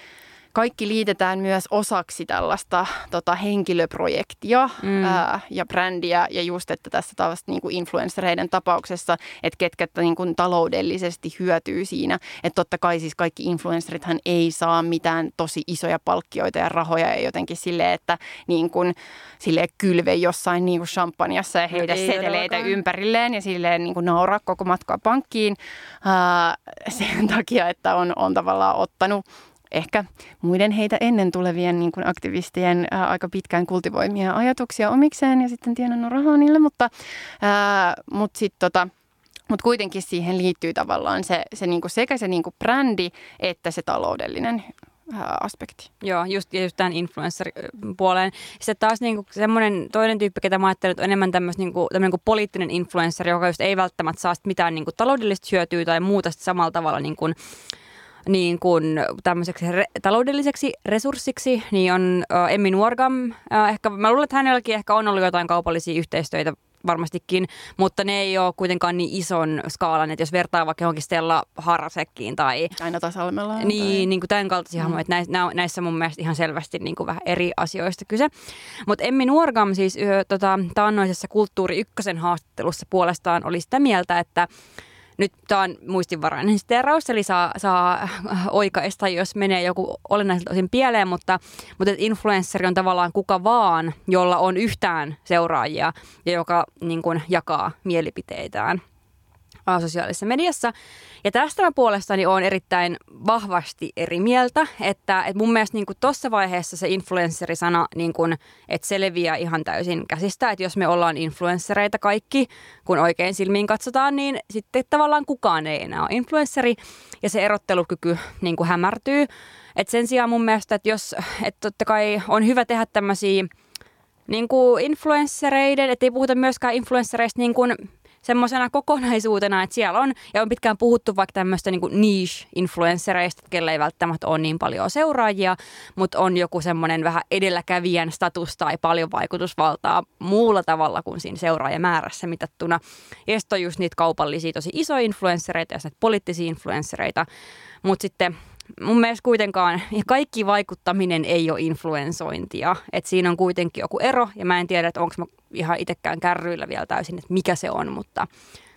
kaikki liitetään myös osaksi tällaista tota, henkilöprojektia mm. ää, ja brändiä. Ja just, että tässä taas niin kuin influenssereiden tapauksessa, että ketkä niin kuin taloudellisesti hyötyy siinä. Että totta kai siis kaikki influencerithan ei saa mitään tosi isoja palkkioita ja rahoja ja jotenkin silleen, että niin kuin, silleen kylve jossain niin kuin champanjassa ja no heitä no, seteleitä ympärilleen ja silleen niin kuin nauraa koko matkaa pankkiin ää, sen takia, että on, on tavallaan ottanut ehkä muiden heitä ennen tulevien niin kuin aktivistien ää, aika pitkään kultivoimia ajatuksia omikseen ja sitten tienannut rahaa niille, mutta, ää, mutta sitten tota, mutta kuitenkin siihen liittyy tavallaan se, se niinku sekä se niinku brändi että se taloudellinen aspekti. Joo, just, just tämän influencer-puoleen. Sitten taas niinku semmoinen toinen tyyppi, ketä mä ajattelen, on enemmän tämmöinen niinku, niinku poliittinen influencer, joka just ei välttämättä saa mitään niinku taloudellista hyötyä tai muuta samalla tavalla niinku, niin kuin tämmöiseksi re- taloudelliseksi resurssiksi, niin on uh, Emmi Nuorgam. Uh, ehkä, mä luulen, että hänelläkin ehkä on ollut jotain kaupallisia yhteistyötä varmastikin, mutta ne ei ole kuitenkaan niin ison skaalan, että jos vertaa vaikka johonkin Stella Harasekkiin tai... Aina tasalmella. Niin, tai... niin kuin tämän kaltaisia mm. että näissä, näissä mun mielestä ihan selvästi niin kuin vähän eri asioista kyse. Mutta Emmi Nuorgam siis yö, tota, taannoisessa Kulttuuri Ykkösen haastattelussa puolestaan oli sitä mieltä, että nyt tämä on muistinvarainen steraus, eli saa, saa oikaista, jos menee joku olennaiselta osin pieleen, mutta, mutta influenssari on tavallaan kuka vaan, jolla on yhtään seuraajia ja joka niin kuin, jakaa mielipiteitään sosiaalisessa mediassa. Ja tästä mä puolestani olen erittäin vahvasti eri mieltä, että, että mun mielestä niin tuossa vaiheessa se influencerisana, niin kuin, että se leviää ihan täysin käsistä, että jos me ollaan influenssereita kaikki, kun oikein silmiin katsotaan, niin sitten tavallaan kukaan ei enää ole influensseri ja se erottelukyky niin kuin hämärtyy. Et sen sijaan mun mielestä, että jos, että totta kai on hyvä tehdä tämmöisiä niin kuin influenssereiden, että ei puhuta myöskään influenssereista niin kuin semmoisena kokonaisuutena, että siellä on, ja on pitkään puhuttu vaikka tämmöistä niin niche-influenssereista, kelle ei välttämättä ole niin paljon seuraajia, mutta on joku semmoinen vähän edelläkävijän status tai paljon vaikutusvaltaa muulla tavalla kuin siinä seuraajamäärässä mitattuna. Ja sitten on just niitä kaupallisia tosi isoja influenssereita ja poliittisia influenssereita, mutta sitten mun mielestä kuitenkaan ja kaikki vaikuttaminen ei ole influensointia. Et siinä on kuitenkin joku ero ja mä en tiedä, että onko mä ihan itsekään kärryillä vielä täysin, että mikä se on, mutta...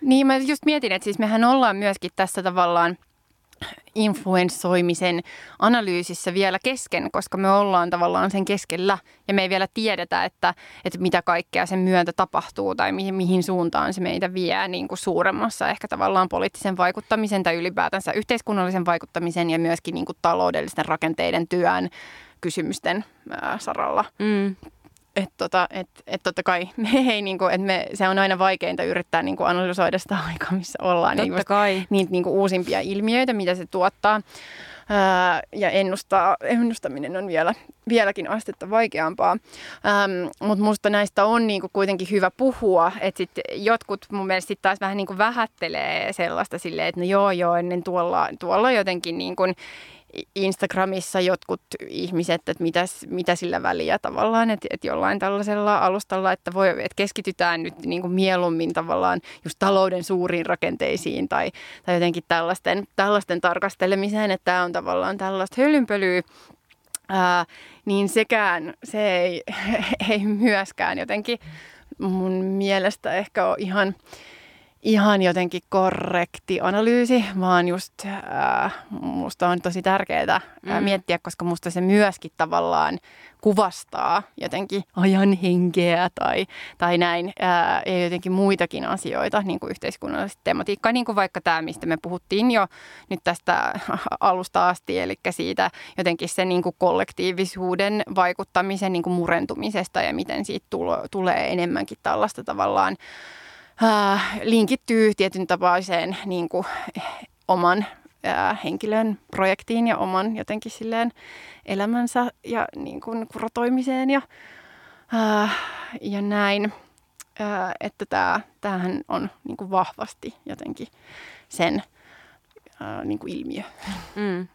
Niin, mä just mietin, että siis mehän ollaan myöskin tässä tavallaan influenssoimisen analyysissä vielä kesken, koska me ollaan tavallaan sen keskellä ja me ei vielä tiedetä, että, että mitä kaikkea sen myötä tapahtuu tai mihin, mihin suuntaan se meitä vie niin kuin suuremmassa ehkä tavallaan poliittisen vaikuttamisen tai ylipäätänsä yhteiskunnallisen vaikuttamisen ja myöskin niin kuin taloudellisten rakenteiden työn kysymysten saralla. Mm että tota, et, et totta kai me ei, niinku, et me, se on aina vaikeinta yrittää niinku analysoida sitä aikaa, missä ollaan. Totta niin kai. Niitä niinku uusimpia ilmiöitä, mitä se tuottaa. Ää, ja ennustaa, ennustaminen on vielä, vieläkin astetta vaikeampaa. Mutta musta näistä on niinku kuitenkin hyvä puhua. Että sit jotkut mun mielestä sit taas vähän niinku vähättelee sellaista silleen, että no joo joo, ennen tuolla, tuolla jotenkin niinku Instagramissa jotkut ihmiset, että mitäs, mitä sillä väliä tavallaan, että, että jollain tällaisella alustalla, että, voi, että keskitytään nyt niin kuin mieluummin tavallaan just talouden suuriin rakenteisiin tai, tai jotenkin tällaisten, tällaisten tarkastelemiseen, että tämä on tavallaan tällaista hölynpölyä, ää, niin sekään, se ei, ei myöskään jotenkin mun mielestä ehkä ole ihan ihan jotenkin korrekti analyysi, vaan just äh, musta on tosi tärkeää äh, mm. miettiä, koska musta se myöskin tavallaan kuvastaa jotenkin ajan henkeä tai, tai näin, ää, ja jotenkin muitakin asioita, niin kuin yhteiskunnallista tematiikkaa, niin kuin vaikka tämä, mistä me puhuttiin jo nyt tästä alusta asti, eli siitä jotenkin se niin kuin kollektiivisuuden vaikuttamisen niin kuin murentumisesta ja miten siitä tulo, tulee enemmänkin tällaista tavallaan linkittyy tietyn tapaiseen niin kuin, oman äh, henkilön projektiin ja oman jotenkin silleen elämänsä ja niin kuin, kurotoimiseen ja, äh, ja näin. Äh, että tämä, tämähän on niin kuin vahvasti jotenkin sen äh, niin kuin ilmiö. Mm.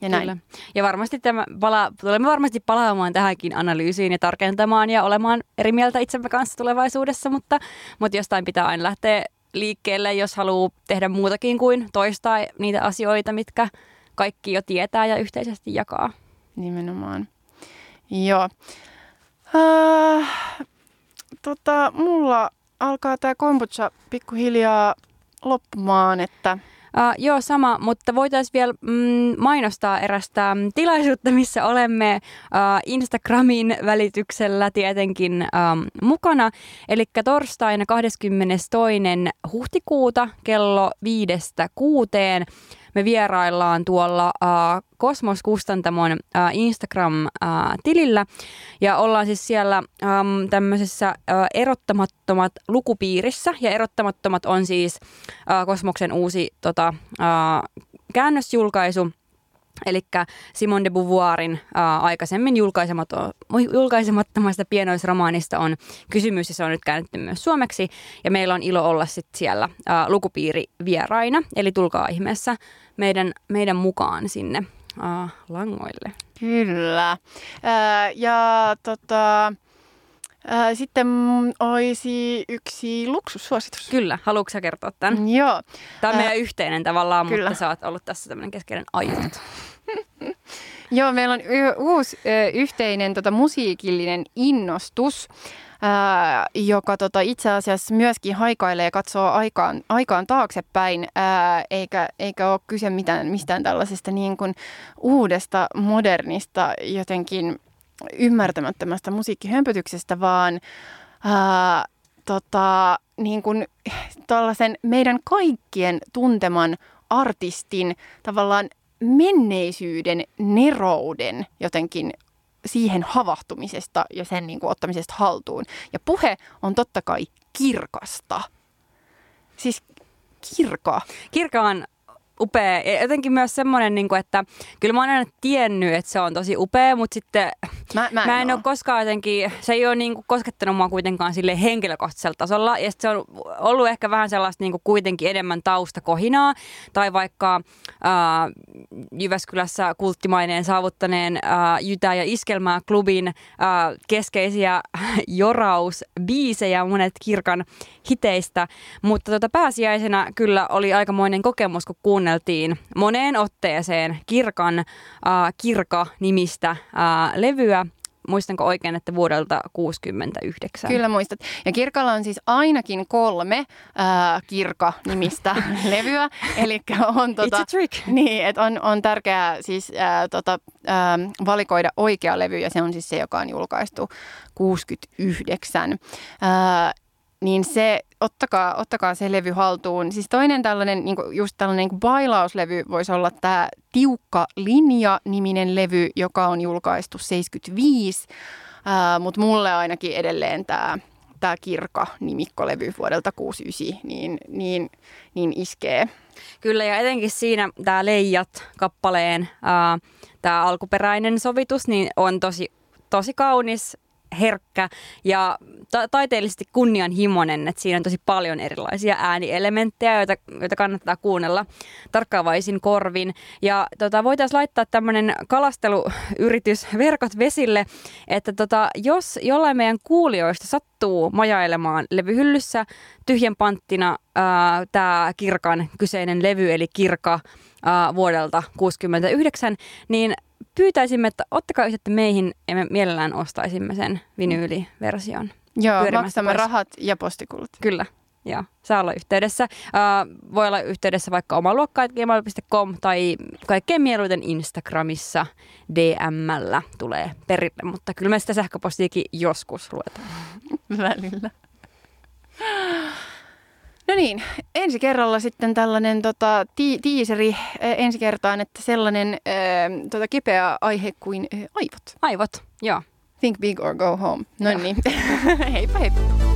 Ja, näin. Kyllä. ja varmasti tämä pala- tulemme varmasti palaamaan tähänkin analyysiin ja tarkentamaan ja olemaan eri mieltä itsemme kanssa tulevaisuudessa, mutta, mutta jostain pitää aina lähteä liikkeelle, jos haluaa tehdä muutakin kuin toistaa niitä asioita, mitkä kaikki jo tietää ja yhteisesti jakaa. Nimenomaan. Joo. Äh, tota, mulla alkaa tämä kombucha pikkuhiljaa loppumaan, että Uh, joo, sama, mutta voitaisiin vielä mm, mainostaa erästä tilaisuutta, missä olemme uh, Instagramin välityksellä tietenkin um, mukana. Eli torstaina 22. huhtikuuta kello viidestä kuuteen me vieraillaan tuolla uh, Kosmos Kustantamon uh, Instagram-tilillä ja ollaan siis siellä tämmöisessä erottamattomat lukupiirissä. Ja erottamattomat on siis Kosmoksen uusi tota, käännösjulkaisu, Eli Simone de Beauvoirin ää, aikaisemmin julkaisemattomasta pienoisromaanista on kysymys ja se on nyt käännetty myös suomeksi. Ja meillä on ilo olla sit siellä ää, lukupiiri vieraina, eli tulkaa ihmeessä meidän, meidän mukaan sinne ää, langoille. Kyllä. Ää, ja tota, sitten olisi yksi luksussuositus. Kyllä, haluatko sä kertoa tämän? Joo. Tämä on meidän yhteinen tavallaan, kyllä. mutta sä oot ollut tässä tämmöinen keskeinen ainut. Joo, meillä on y- uusi ö, yhteinen tota, musiikillinen innostus, ää, joka tota, itse asiassa myöskin haikailee ja katsoo aikaan, aikaan taaksepäin, ää, eikä, eikä ole kyse mitään, mistään tällaisesta niin kuin uudesta, modernista, jotenkin ymmärtämättömästä musiikkihömpötyksestä, vaan ää, tota, niin kuin, tällaisen meidän kaikkien tunteman artistin tavallaan menneisyyden nerouden jotenkin siihen havahtumisesta ja sen niin kuin, ottamisesta haltuun. Ja puhe on totta kai kirkasta. Siis kirka. Kirka on upea. Ja jotenkin myös semmoinen, niin kuin, että kyllä mä oon aina tiennyt, että se on tosi upea, mutta sitten Mä, mä en, mä en oo. ole koskaan jotenkin, se ei ole niin kuin koskettanut mua kuitenkaan sille henkilökohtaisella tasolla. Ja se on ollut ehkä vähän sellaista niin kuin kuitenkin enemmän taustakohinaa. Tai vaikka äh, Jyväskylässä kulttimaineen saavuttaneen äh, Jytä- ja Iskelmää-klubin äh, keskeisiä jorausbiisejä monet kirkan hiteistä. Mutta tota, pääsiäisenä kyllä oli aikamoinen kokemus, kun kuunneltiin moneen otteeseen Kirkan äh, Kirka-nimistä äh, levyä. Muistanko oikein, että vuodelta 69? Kyllä muistat. Ja Kirkalla on siis ainakin kolme ää, Kirka-nimistä levyä. Eli on tota, It's a trick. Niin, että on, on tärkeää siis tota, valikoida oikea levy, ja se on siis se, joka on julkaistu 69. Ää, niin se, ottakaa, ottakaa se levy haltuun. Siis toinen tällainen, niin kuin, just tällainen niin kuin bailauslevy voisi olla tämä Tiukka linja-niminen levy, joka on julkaistu 75, mutta mulle ainakin edelleen tämä tämä Kirka-nimikkolevy vuodelta 69, niin, niin, niin iskee. Kyllä, ja etenkin siinä tämä Leijat-kappaleen tämä alkuperäinen sovitus niin on tosi, tosi kaunis, herkkä ja ta- taiteellisesti kunnianhimoinen, että siinä on tosi paljon erilaisia äänielementtejä, joita, joita kannattaa kuunnella tarkkaavaisin korvin. Ja tota, voitaisiin laittaa tämmöinen kalasteluyritys verkot vesille, että tota, jos jollain meidän kuulijoista sattuu majailemaan levyhyllyssä tyhjän panttina tämä Kirkan kyseinen levy, eli Kirka vuodelta 69, niin pyytäisimme, että ottakaa yhteyttä meihin ja me mielellään ostaisimme sen vinyyliversion. Joo, maksamme pois. rahat ja postikulut. Kyllä, joo. Saa olla yhteydessä. Uh, voi olla yhteydessä vaikka omaluokkaat.gmail.com tai kaikkein mieluiten Instagramissa DMllä tulee perille, mutta kyllä me sitä sähköpostiakin joskus luetaan. välillä. No niin, ensi kerralla sitten tällainen tota, ti- tiiseri ensi kertaan, että sellainen eh, tota, kipeä aihe kuin eh, aivot. Aivot, joo. Think big or go home. No niin, heippa heippa.